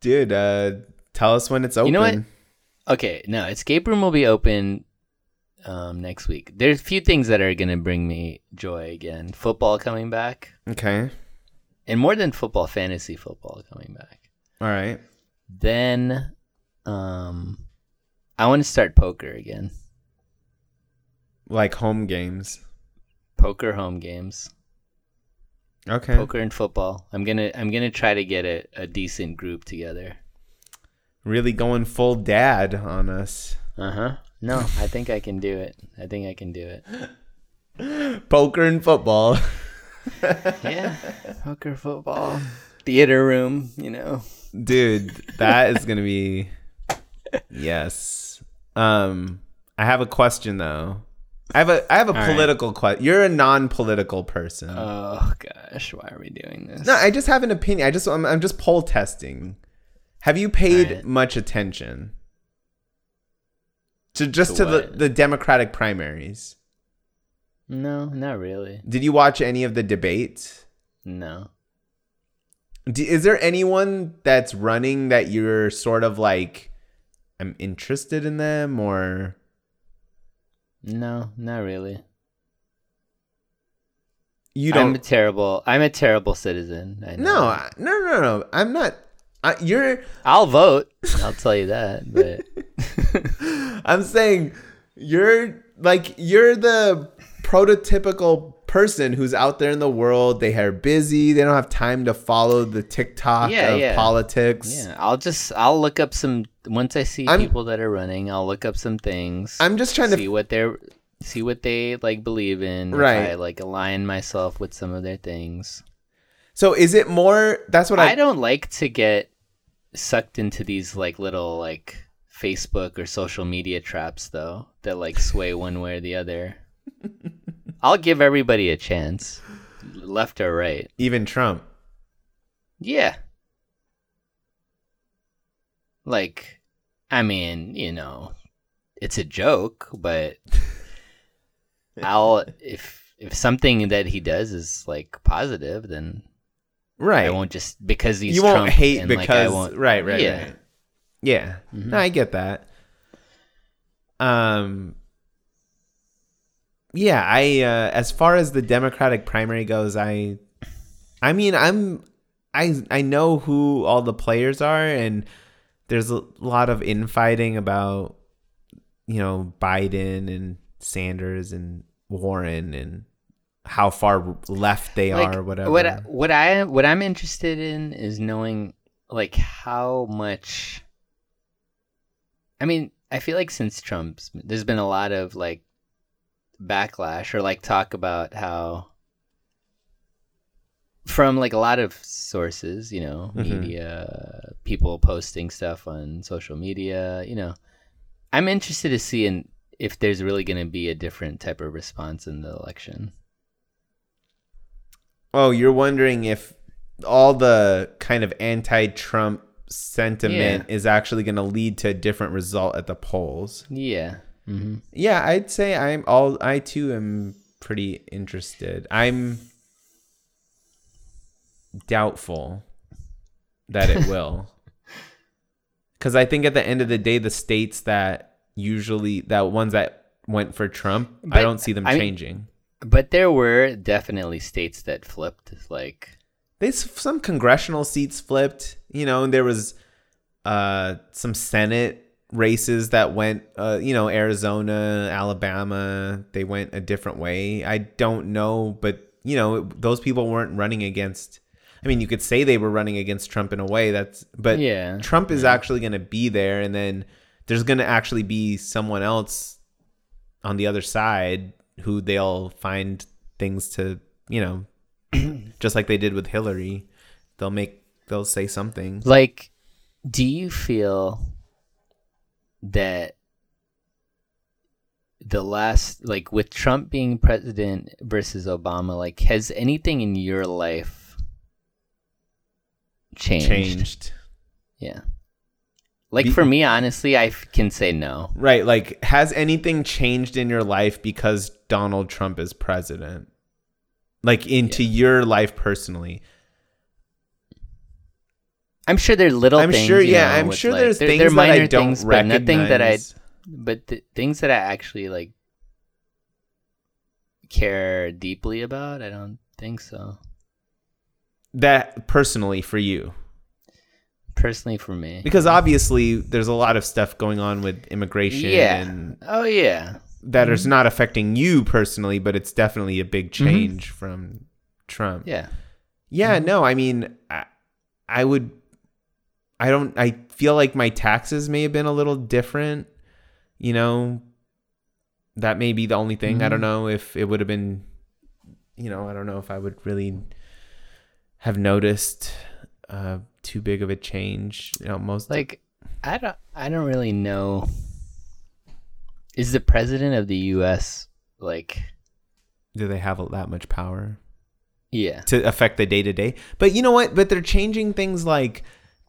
Dude, uh tell us when it's open. You know what? Okay, no, escape room will be open um, next week. There's a few things that are gonna bring me joy again. Football coming back, Okay. and more than football, fantasy football coming back. All right. Then, um, I want to start poker again. Like home games. Poker home games, Okay. poker and football. I'm gonna I'm gonna try to get a, a decent group together. Really going full dad on us. Uh huh. No, I think I can do it. I think I can do it. Poker and football. Yeah, poker, football, theater room. You know. Dude, that is going to be Yes. Um I have a question though. I have a I have a All right. political question. You're a non-political person. Oh gosh, why are we doing this? no, I just have an opinion. I just I'm, I'm just poll testing. Have you paid Alright. much attention to just To to, the, the Democratic primaries? No, not really. Did you watch any of the debates? No. D- is there anyone that's running that you're sort of like, I'm interested in them or? No, not really. You don't. I'm a terrible. I'm a terrible citizen. I know. No, no, no, no. I'm not. I, you're. I'll vote. I'll tell you that. But I'm saying you're like you're the prototypical person who's out there in the world. They are busy. They don't have time to follow the TikTok Yeah, of yeah. politics. yeah, I'll just I'll look up some. Once I see I'm- people that are running, I'll look up some things. I'm just trying to see what they're see what they like believe in. Right. I like align myself with some of their things. So is it more? That's what I. I don't like to get sucked into these like little like Facebook or social media traps though that like sway one way or the other. I'll give everybody a chance, left or right. even Trump. Yeah. Like, I mean, you know, it's a joke, but I'll if if something that he does is like positive, then Right. I won't just because he's you won't Trump hate and, because like, I won't, right, right, yeah. right. Yeah. Mhm. No, I get that. Um Yeah, I uh as far as the Democratic primary goes, I I mean, I'm I I know who all the players are and there's a lot of infighting about you know, Biden and Sanders and Warren and how far left they Like, are, whatever. What I, what I what I'm interested in is knowing like how much. I mean, I feel like since Trump's, there's been a lot of like backlash or like talk about how from like a lot of sources, you know, Mhm. media, people posting stuff on social media, you know. I'm interested to see in if there's really going to be a different type of response in the election. Oh, you're wondering if all the kind of anti-Trump sentiment is actually going to lead to a different result at the polls. Yeah. hmm Yeah, I'd say I'm all I too am pretty interested. I'm doubtful that it will. Cuz I think at the end of the day the states that usually that ones that went for Trump, I don't see them I mean- changing. But there were definitely states that flipped. Like, There's some congressional seats flipped. You know, and there was uh, some Senate races that went, uh, you know, Arizona, Alabama. They went a different way. I don't know, but you know, those people weren't running against. I mean, you could say they were running against Trump in a way. That's, but Yeah, Trump is actually going to be there, and then there's going to actually be someone else on the other side who they'll find things to, you know, just like they did with Hillary. They'll make they'll say something. like, do you feel that the last, like, with Trump being president versus Obama, like, has anything in your life changed? Changed. Yeah. Like for me, honestly, I can say no. Right, like has anything changed in your life because Donald Trump is president? Like into your life personally. I'm sure there are little. I'm things, sure yeah, know, I'm sure like- there's there- things there that I don't things, but recognize. nothing that I but the things that I actually like care deeply about, I don't think so. that personally for you. Personally, for me, Because obviously there's a lot of stuff going on with immigration yeah. and Oh yeah. That is not affecting you personally, but it's definitely a big Mm-hmm. change from Trump. Yeah. Yeah, no, I mean, I, I would, I don't, I feel like my taxes may have been a little different. You know, that may be the only thing. I don't Mhm. know if it would have been, you know, I don't know if I would really have noticed uh, too big of a change. You know, most Like I don't I don't really know. Is the president of the U.S. like? do they have that much power? Yeah. to affect the day to day. But you know what? But they're changing things like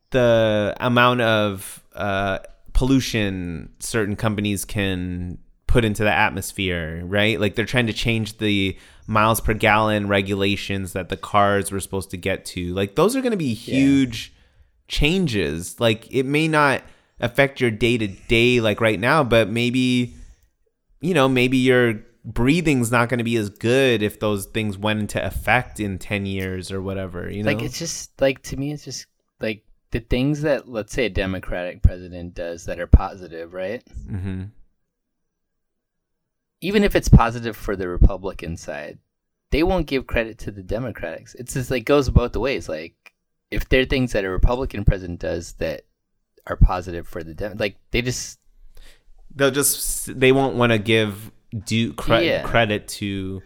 the amount of uh, pollution certain companies can put into the atmosphere, right? Like they're trying to change the miles per gallon regulations that the cars were supposed to get to. Like those are going to be huge changes. Like it may not affect your day to day like right now, but maybe you know, maybe your breathing's not going to be as good if those things went into effect in 10 years or whatever, you know. Like it's just like to me, it's just like the things that let's say a Democratic president does that are positive, right? Mm-hmm. Even if it's positive for the Republican side, they won't give credit to the Democrats. It's just like goes both ways. Like if there are things that a Republican president does that are positive for the Dem, like they just They'll just they won't want to give due cre- Yeah. credit to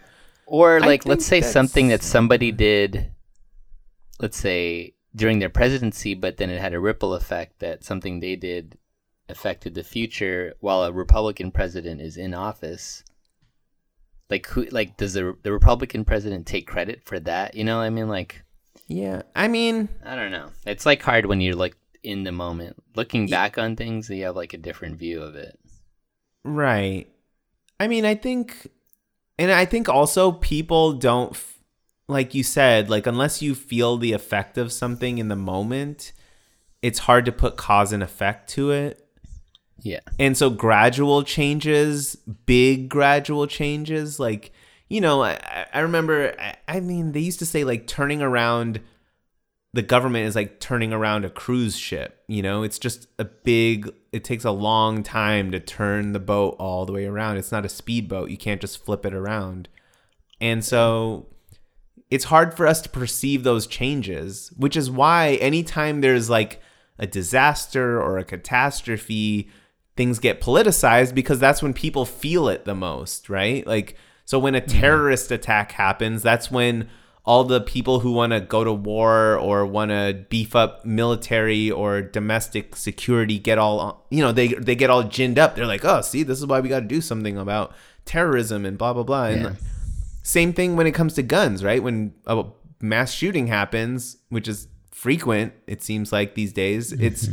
Or like, let's say think something that somebody did, let's say during their presidency, but then it had a ripple effect that something they did affected the future while a Republican president is in office. Like who? Like does the the Republican president take credit for that? You know, what I mean, like Yeah. I mean, I don't know. It's like hard when you're like in the moment, looking back on things. You have like a different view of it. Right. I mean, I think, and I think also people don't, like you said, like unless you feel the effect of something in the moment, it's hard to put cause and effect to it. Yeah. And so gradual changes, big gradual changes, like, you know, I, I- remember, I, I mean, they used to say like turning around the government is like turning around a cruise ship, you know? It's just a big, it takes a long time to turn the boat all the way around. It's not a speedboat. You can't just flip it around. And so it's hard for us to perceive those changes, which is why anytime there's like a disaster or a catastrophe, things get politicized because that's when people feel it the most, right? Like, so when a mm-hmm. terrorist attack happens, that's when all the people who want to go to war or want to beef up military or domestic security get all you know they they get all ginned up. They're like oh see this is why we got to do something about terrorism and blah blah blah. And Yeah. same thing when it comes to guns right? When a mass shooting happens which is frequent it seems like these days it's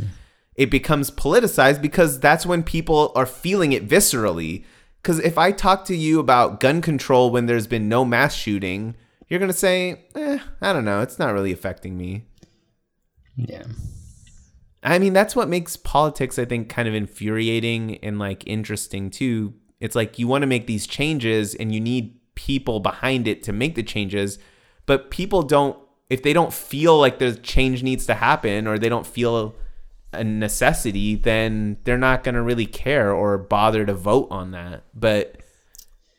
it becomes politicized because that's when people are feeling it viscerally. Because if i talk to you about gun control when there's been no mass shooting you're gonna say eh, i don't know it's not really affecting me Yeah. I mean, that's what makes politics, I think, kind of infuriating and like interesting too. It's like you want to make these changes and you need people behind it to make the changes, but people don't, if they don't feel like the change needs to happen or they don't feel a necessity, then they're not going to really care or bother to vote on that. But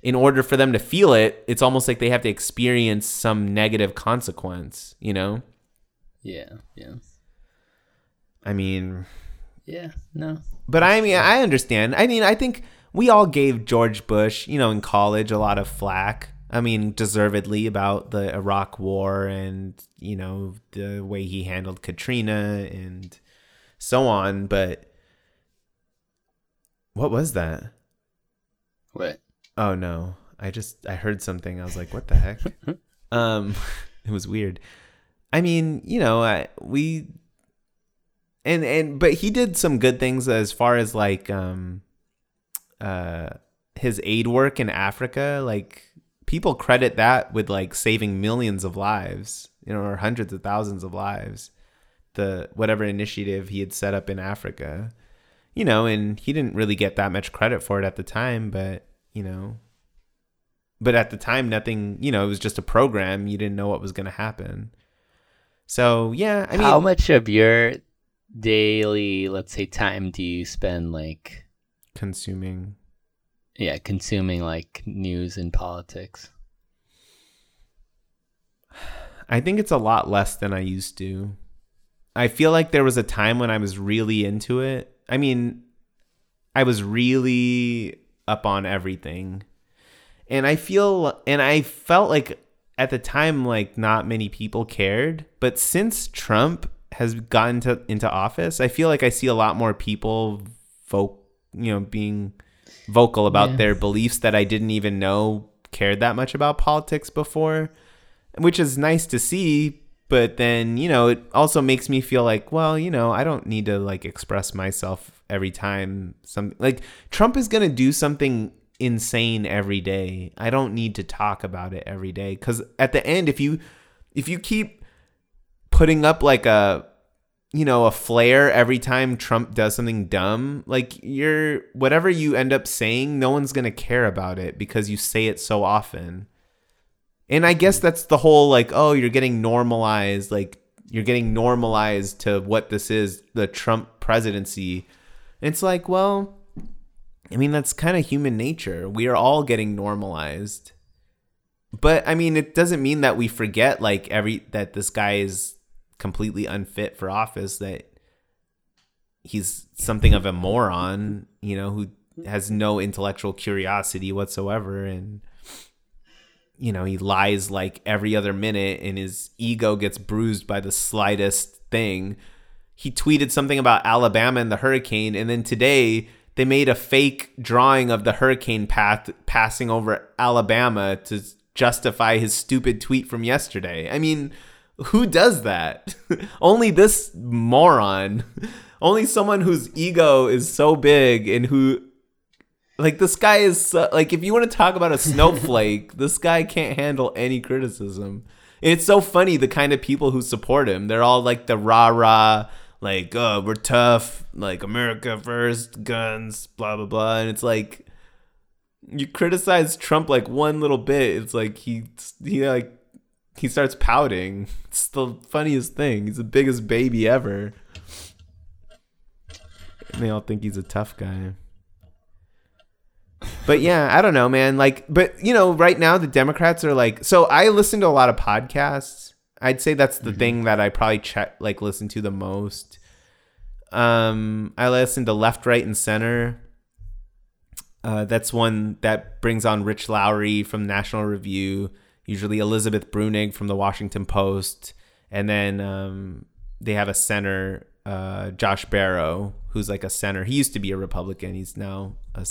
in order for them to feel it, it's almost like they have to experience some negative consequence, you know? Yeah. Yeah. I mean, Yeah. No. But I mean, I understand. I mean, I think we all gave George Bush, you know, in college a lot of flack. I mean, deservedly about the Iraq war and, you know, the way he handled Katrina and so on. But what was that? What? Oh no. I just I heard something. I was like, what the heck? um it was weird. I mean, you know, I, we and and but he did some good things as far as like um uh his aid work in Africa, like people credit that with like saving millions of lives, you know, or hundreds of thousands of lives. The whatever initiative he had set up in Africa. You know, and he didn't really get that much credit for it at the time, but you know, but at the time nothing you know it was just a program. You didn't know what was going to happen. So yeah i mean How much of your daily, let's say, time do you spend like, consuming. Yeah, consuming like news and politics? i think it's a lot less than i used to. I feel like there was a time when i was really into it. I mean i was really up on everything and i feel and i felt like at the time like not many people cared but since trump has gotten to, into office i feel like i see a lot more people vote you know being vocal about Yeah. their beliefs that i didn't even know cared that much about politics before which is nice to see but then you know it also makes me feel like well you know i don't need to like express myself every time something like trump is gonna do something insane every day i don't need to talk about it every day because at the end if you if you keep putting up like a you know a flare every time trump does something dumb like you're whatever you end up saying no one's gonna care about it because you say it so often and I guess that's the whole like, oh, you're getting normalized, like you're getting normalized to what this is, the Trump presidency. It's like, well, I mean, that's kind of human nature. We are all getting normalized. But I mean, it doesn't mean that we forget like every that this guy is completely unfit for office, that he's something of a moron, you know, who has no intellectual curiosity whatsoever and you know, he lies like every other minute and his ego gets bruised by the slightest thing. He tweeted something about Alabama and the hurricane, and then today they made a fake drawing of the hurricane path passing over Alabama to justify his stupid tweet from yesterday. I mean, who does that? Only this moron. Only someone whose ego is so big and who like this guy is so, like if you want to talk about a snowflake, this guy can't handle any criticism. And it's so funny the kind of people who support him. They're all like the rah rah, like oh we're tough, like America first, guns, blah blah blah. And it's like you criticize Trump like one little bit, it's like he he like he starts pouting. It's the funniest thing. He's the biggest baby ever. And they all think he's a tough guy but yeah, I don't know, man. Like, but you know, right now the Democrats are like. So I listen to a lot of podcasts. I'd say that's the thing that I probably check, like, listen to the most. Um, I listen to Left, Right, and Center. Uh, that's one that brings on Rich Lowry from National Review, usually Elizabeth Bruenig from the Washington Post, and then um, they have a center, uh, Josh Barro, who's like a center. He used to be a Republican. He's now a,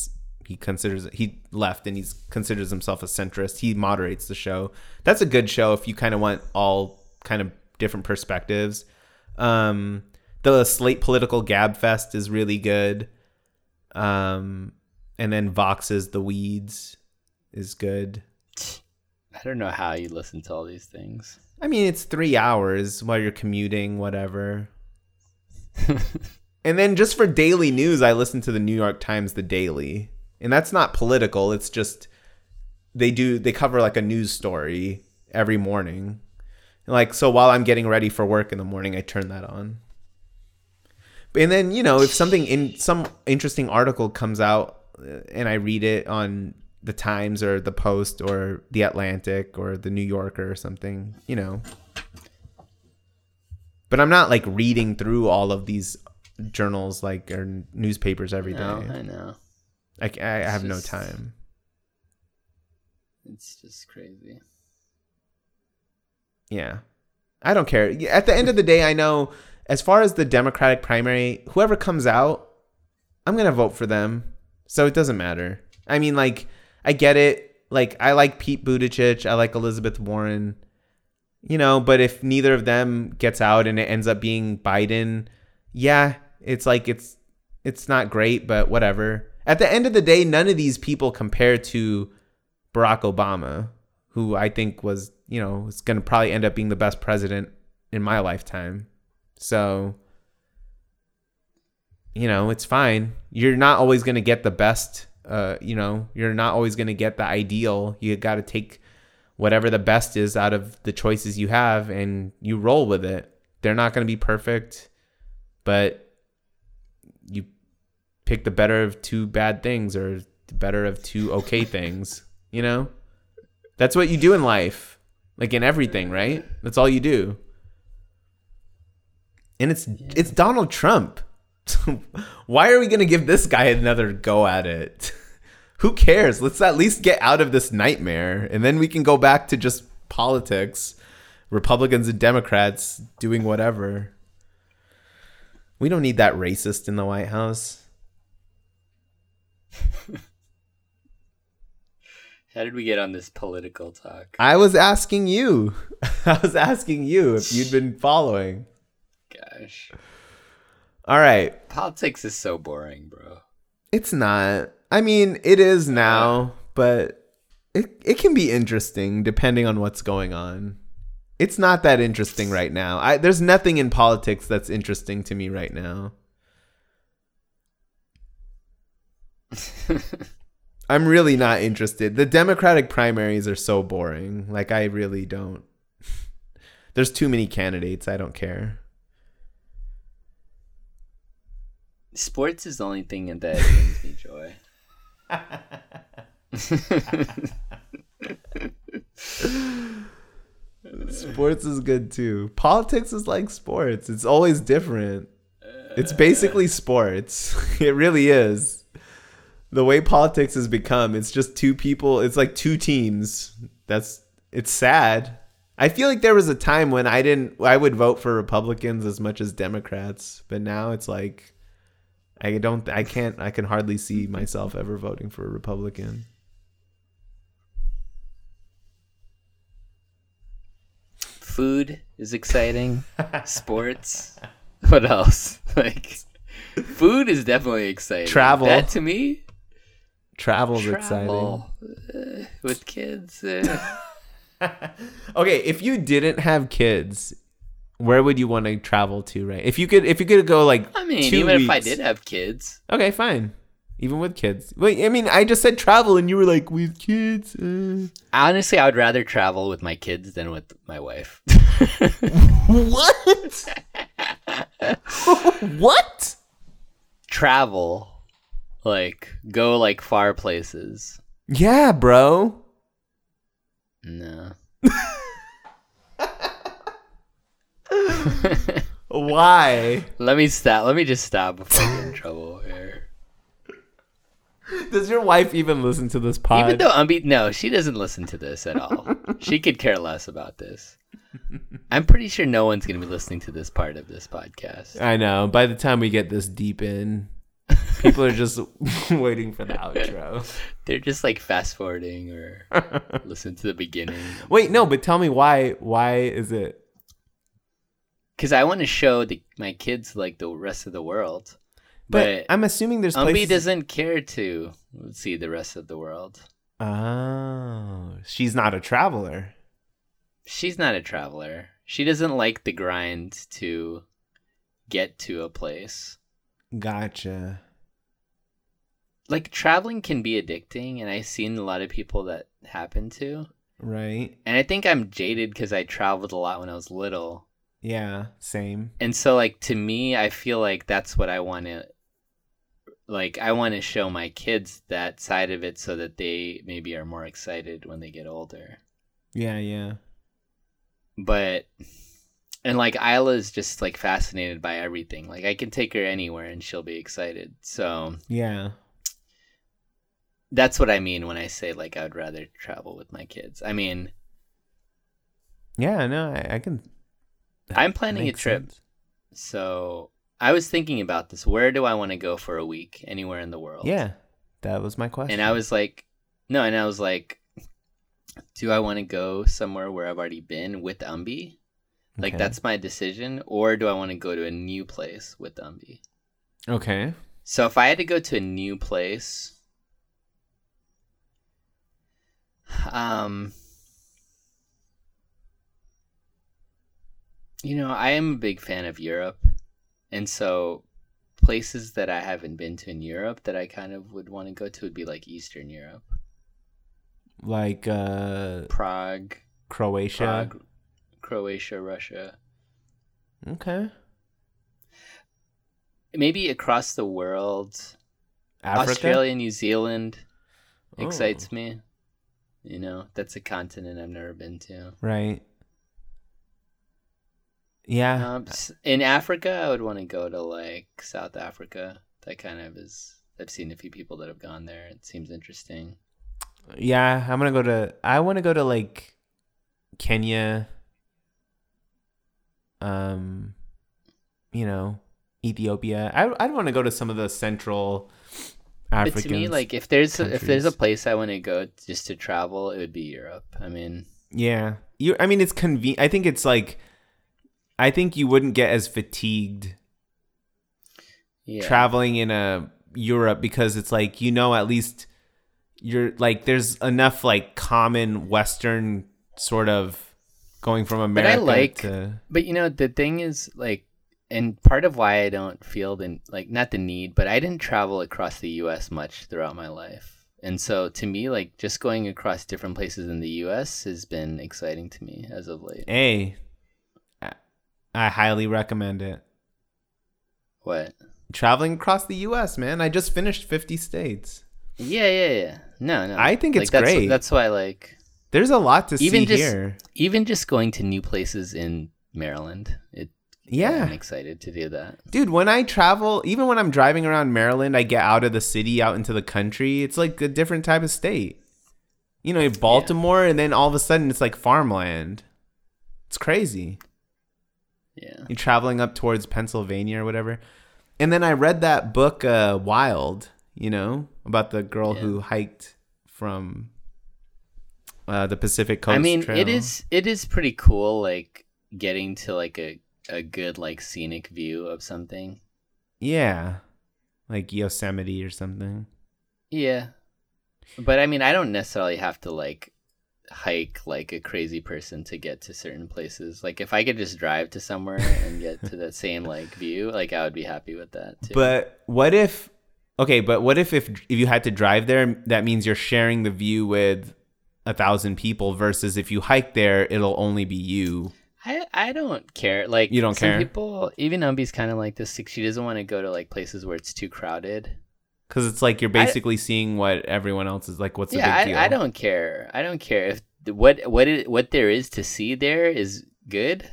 he considers he left and he considers himself a centrist. He moderates the show. That's a good show if you kind of want all kind of different perspectives. Um, the Slate Political Gabfest is really good. Um, and then Vox's The Weeds is good. I don't know how you listen to all these things. I mean, it's three hours while you're commuting, whatever. and then just for daily news, I listen to the New York Times The Daily and that's not political it's just they do they cover like a news story every morning. Like so while i'm getting ready for work in the morning i turn that on. And then you know if something in some interesting article comes out uh, and i read it on the times or the post or the atlantic or the new yorker or something you know. But i'm not like reading through all of these journals like or newspapers every day. No, I know. I, I have no time It's just crazy. Yeah. I don't care. At the end of the day, I know as far as the Democratic primary, whoever comes out, I'm going to vote for them. So it doesn't matter. I mean, like, I get it. Like, I like Pete Buttigieg. I like Elizabeth Warren. You know, but if neither of them gets out and it ends up being Biden, yeah, it's like it's it's not great, but whatever. At the end of the day, none of these people compare to Barack Obama, who I think was, you know, is going to probably end up being the best president in my lifetime. So, you know, it's fine. You're not always going to get the best, uh, you know, you're not always going to get the ideal. You got to take whatever the best is out of the choices you have and you roll with it. They're not going to be perfect, but pick the better of two bad things or the better of two okay things, you know? That's what you do in life. Like in everything, right? That's all you do. And it's it's Donald Trump. Why are we going to give this guy another go at it? Who cares? Let's at least get out of this nightmare and then we can go back to just politics. Republicans and Democrats doing whatever. We don't need that racist in the White House. How did we get on this political talk? I was asking you. I was asking you if you'd been following. Gosh, All right. politics is so boring, bro. It's not. I mean, it is now, but it it can be interesting depending on what's going on. It's not that interesting right now. I there's nothing in politics that's interesting to me right now. I'm really not interested. The Democratic primaries are so boring. Like I really don't. There's too many candidates. I don't care. Sports is the only thing that brings me joy. Sports is good too. Politics is like sports. It's always different. It's basically sports. It really is. The way politics has become, it's just two people, it's like two teams. That's it's sad. I feel like there was a time when I didn't I would vote for Republicans as much as Democrats, but now it's like I don't I can't I can hardly see myself ever voting for a Republican. Food is exciting. Sports. What else? Like, food is definitely exciting. Travel. That to me. Travel's exciting. Travel uh, with kids. uh, Okay, if you didn't have kids, where would you want to travel to? Right? If you could, if you could go like, I mean, even if I did have kids, okay, fine. Even with kids, wait. I mean, I just said travel, and you were like with kids. Uh. honestly, I would rather travel with my kids than with my wife. What? what? travel, like go like far places. Yeah, bro. No. Why? Let me stop. Let me just stop before I get in trouble here. Does your wife even listen to this pod? Even though Umbi, no, she doesn't listen to this at all. she could care less about this. I'm pretty sure no one's gonna be listening to this part of this podcast. I know. By the time we get this deep in, people are just waiting for the outro. They're just like fast forwarding or listen to the beginning. Wait, no, but tell me why? Why is it? Because I want to show the, my kids like the rest of the world. But, But, I'm assuming there's Umbi places. doesn't care to see the rest of the world. Oh, she's not a traveler. She's not a traveler. She doesn't like the grind to get to a place. Gotcha. Like traveling can be addicting, and I've seen a lot of people that happen to. Right. And I think I'm jaded because I traveled a lot when I was little. Yeah. Same. And so, like, to me, I feel like that's what I want to, like, I want to show my kids that side of it so that they maybe are more excited when they get older. Yeah. Yeah. But, and like, Isla's just like fascinated by everything. Like, I can take her anywhere and she'll be excited. So, Yeah. That's what I mean when I say, like, I would rather travel with my kids. I mean, Yeah. No, I, I can. I'm planning a trip. sense. So, I was thinking about this. Where do I want to go for a week? Anywhere in the world. Yeah. That was my question. And I was like, no, and I was like, do I want to go somewhere where I've already been with Umbi? Like Okay. that's my decision, or do I want to go to a new place with Umbi? okay. So if I had to go to a new place, um, you know, I am a big fan of Europe, and so places that I haven't been to in Europe that I kind of would want to go to would be like Eastern Europe, Like uh, Prague, Croatia. Prague, Croatia, Russia, Okay. maybe across the world. Africa. Australia, New Zealand Oh. excites me. You know, that's a continent I've never been to. Right. Yeah. Um, in Africa, I would want to go to like South Africa. That kind of is. I've seen a few people that have gone there. It seems interesting. Yeah, I'm gonna go to. I want to go to like Kenya. Um, you know, Ethiopia. I I'd want to go to some of the Central African. but to me, like if there's a, if there's a place I want to go just to travel, it would be Europe. I mean, Yeah. You I mean it's convenient. I think it's like I think you wouldn't get as fatigued Yeah. traveling in a Europe because it's like you know at least you're like there's enough like common western sort of going from America. But I like, to but you know, the thing is, like, and part of why I don't feel the like not the need, but I didn't travel across the U.S. much throughout my life, and so to me, like, just going across different places in the U.S. has been exciting to me as of late. A I- highly recommend it. What? Traveling across the US, man. I just finished 50 states. Yeah, yeah, yeah. No, no. I think Like, it's that's, great. That's why, like, There's a lot to even see just here. even just going to new places in Maryland, it. Yeah. I'm excited to do that. Dude, when I travel, even when I'm driving around Maryland, I get out of the city, out into the country. It's like a different type of state. You know, Baltimore, and then all of a sudden it's like farmland. It's crazy. Yeah. You're traveling up towards Pennsylvania or whatever. And then I read that book, uh, Wild, you know, about the girl Yeah. who hiked from uh, the Pacific Coast. I mean, Trail. it is it is pretty cool, like getting to like a a good like scenic view of something. Yeah. Like Yosemite or something. Yeah, but I mean, I don't necessarily have to like hike like a crazy person to get to certain places. Like if I could just drive to somewhere and get to the same like view, like I would be happy with that too. But what if okay, but what if if if you had to drive there, that means you're sharing the view with a thousand people versus if you hike there, it'll only be you. I I don't care. Like You don't some care? People, even Umbi's kind of like this. Like, she doesn't want to go to like places where it's too crowded. Because it's like you're basically seeing what everyone else is like. What's the yeah, big deal? I, I don't care. I don't care if what what it, what there is to see there is good.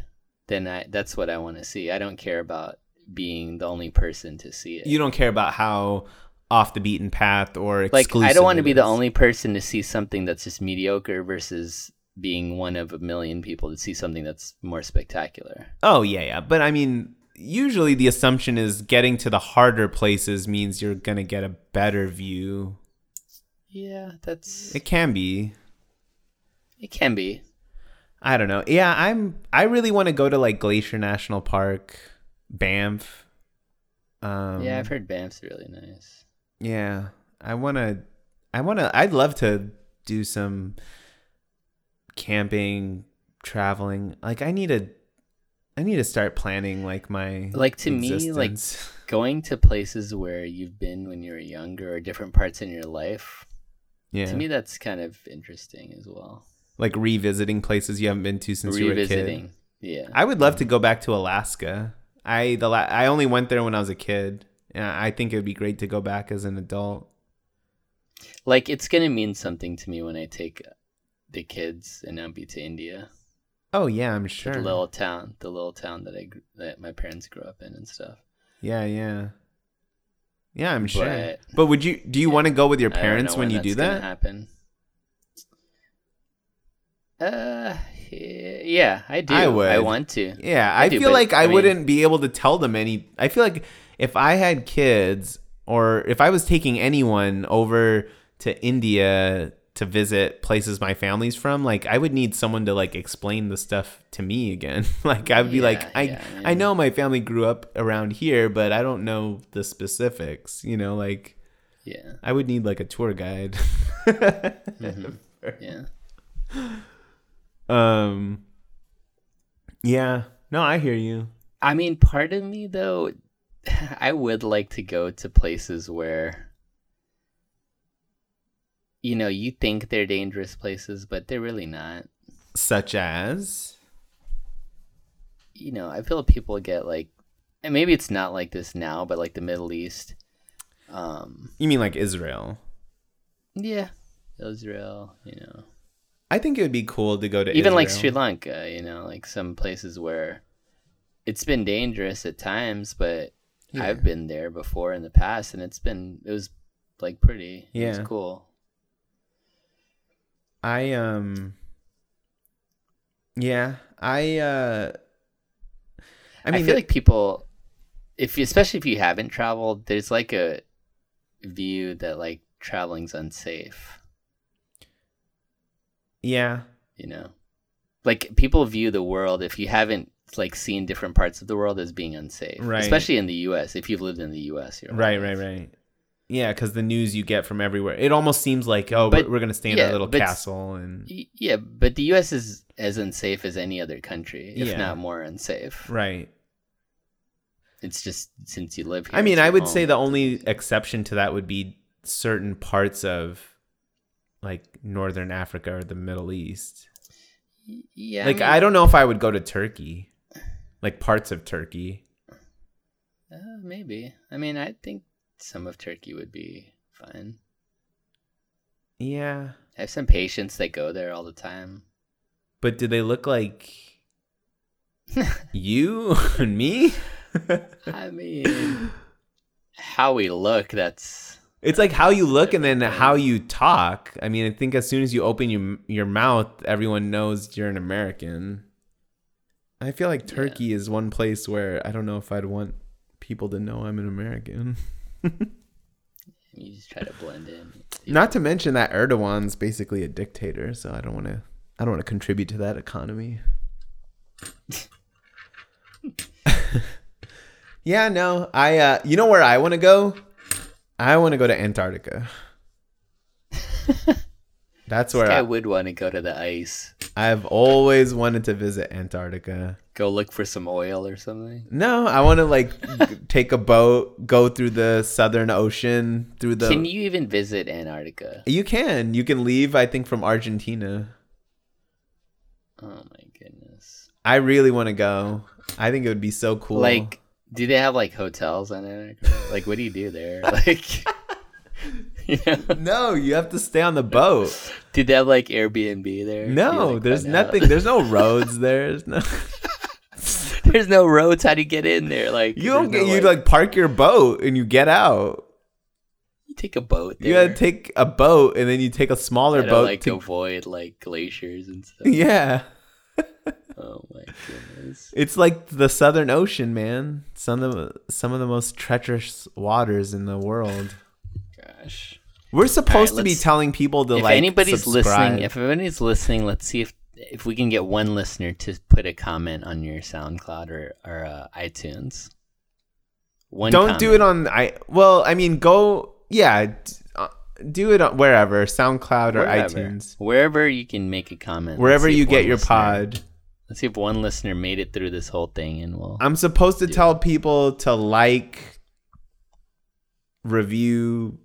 Then I that's what I want to see. I don't care about being the only person to see it. You don't care about how off the beaten path or like I don't want to be the only person to see something that's just mediocre versus being one of a million people to see something that's more spectacular. Oh yeah, yeah. But I mean, usually the assumption is getting to the harder places means you're gonna get a better view. Yeah, that's It can be. it can be. I don't know. Yeah, I'm. I really want to go to like Glacier National Park, Banff. Um, yeah, I've heard Banff's really nice. Yeah, I want to. I want to. I'd love to do some camping, traveling. Like I need to. I need to start planning like my Like to me, like going to places where you've been when you were younger or different parts in your life. yeah, To me, that's kind of interesting as well. like revisiting places you haven't been to since you were a kid. yeah. I would love to mm. go back to Alaska. I the la- I only went there when I was a kid. And I think it would be great to go back as an adult. like it's gonna mean something to me when I take the kids and Umbi to India. Oh yeah, I'm sure. The little town, the little town that I that my parents grew up in and stuff. Yeah, yeah. Yeah, I'm sure. But- But would you do you want to go with your parents know when you do that? Happen. Uh, yeah, I do. I would. I want to. Yeah, I I, do, feel like I, I mean- wouldn't be able to tell them any. I feel like if I had kids or if I was taking anyone over to India to visit places my family's from, like I would need someone to like explain the stuff to me again. like I would be like, I yeah, I know my family grew up around here, but I don't know the specifics. You know, like Yeah. I would need like a tour guide. Mhm. Yeah. um. Yeah. No, I hear you. I mean, part of me though, I would like to go to places where, you know, you think they're dangerous places, but they're really not. Such as. You know, I feel people get like, and maybe it's not like this now, but like the Middle East. Um, You mean like Israel? yeah, Israel, you know, I think it would be cool to go to even like Sri Lanka, you know, like some places where it's been dangerous at times, but Yeah. I've been there before in the past, and it's been it was like pretty, it Yeah. was cool. I um. Yeah, I uh. I I, feel the- like people, if you, especially if you haven't traveled, there's like a view that like traveling's unsafe. yeah, You know, like people view the world if you haven't like seen different parts of the world as being unsafe, Right. Especially in the U.S. If you've lived in the U.S., your whole Right, right, right. Yeah, because the news you get from everywhere, it almost seems like, oh, But- we're, we're gonna stay in yeah, a little but- castle, and Yeah, but the U.S. is as unsafe as any other country, if Yeah. not more unsafe. right. It's just since you live here. I mean, I would say the only exception to that would be certain parts of like northern Africa or the Middle East. yeah, like mean, I don't know if I would go to Turkey, like parts of Turkey. Uh, maybe. I mean, I think some of Turkey would be fine. Yeah, I have some patients that go there all the time. but do they look like you and me? I mean, how we look, that's. It's like how you look and then how you talk. I mean, I think as soon as you open your your mouth, everyone knows you're an American. I feel like Turkey is one place where I don't know if I'd want people to know I'm an American. You just try to blend in. Not to mention that Erdogan's basically a dictator, so I don't want to I don't want to contribute to that economy. yeah, no. I uh you know where I want to go? I want to go to Antarctica. That's where I I, would want to go to the ice, I've always wanted to visit Antarctica. Go look for some oil or something. No, I want to like take a boat, go through the Southern Ocean, through the Can you even visit Antarctica? You can. You can leave I think from Argentina. Oh my goodness! I really want to go. I think it would be so cool. Like, do they have like hotels in Antarctica? Like, what do you do there? Like, you know, no, you have to stay on the boat. did they have like Airbnb there? You, No, like, there's find out? nothing. There's no roads there. There's no. There's no roads. How do you get in there? Like, You don't get. no, You like park your boat and you get out. you take a boat. There. You gotta take a boat and then you take a smaller Gotta, boat like to. avoid like glaciers and stuff. Yeah, Oh my goodness. it's like the Southern Ocean, man. Some of the some of the most treacherous waters in the world. Gosh. We're supposed right, to be telling people to if like. anybody's subscribe. listening, if anybody's listening, let's see if if we can get one listener to put a comment on your SoundCloud or or uh, iTunes. One. don't do it on i well i mean go yeah d- uh, do it on wherever soundcloud or Wherever. itunes Wherever you can make a comment. Wherever you get your listener- pod Let's see if one listener made it through this whole thing, and we'll. i'm supposed to tell people to like review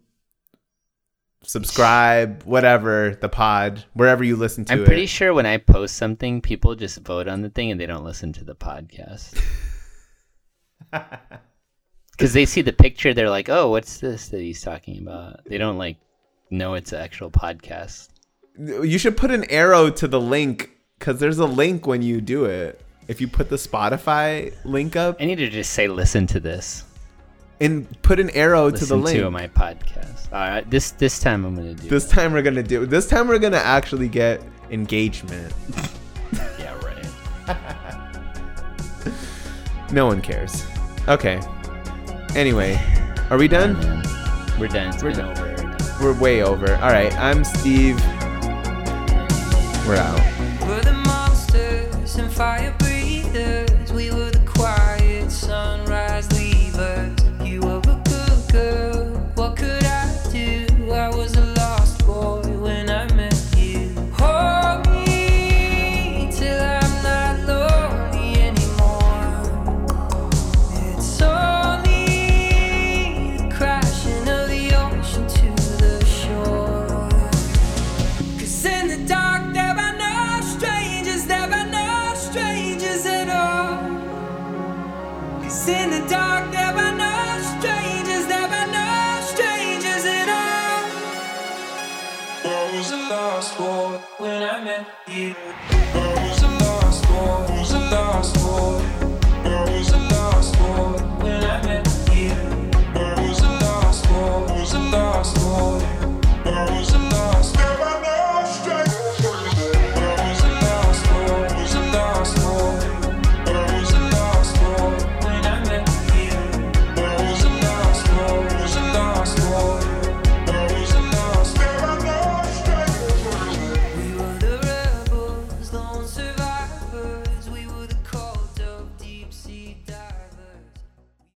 subscribe whatever the pod wherever you listen to I'm it pretty sure when I post something, people just vote on the thing and they don't listen to the podcast. Because they see the picture, they're like, "Oh, what's this that he's talking about?" They don't like know it's an actual podcast. you should put an arrow to the link because there's a link when you do it if you put the spotify link up I need to just say, "Listen to this." And put an arrow to the Listen link to my podcast. All right, this this time I'm gonna do. This it. time we're gonna do. This time we're gonna actually get engagement. yeah, right. No one cares. Okay. Anyway, are we done? We're done. It's We're done. over. We're way over. All right. I'm Steve. We're out. We're when I met you. I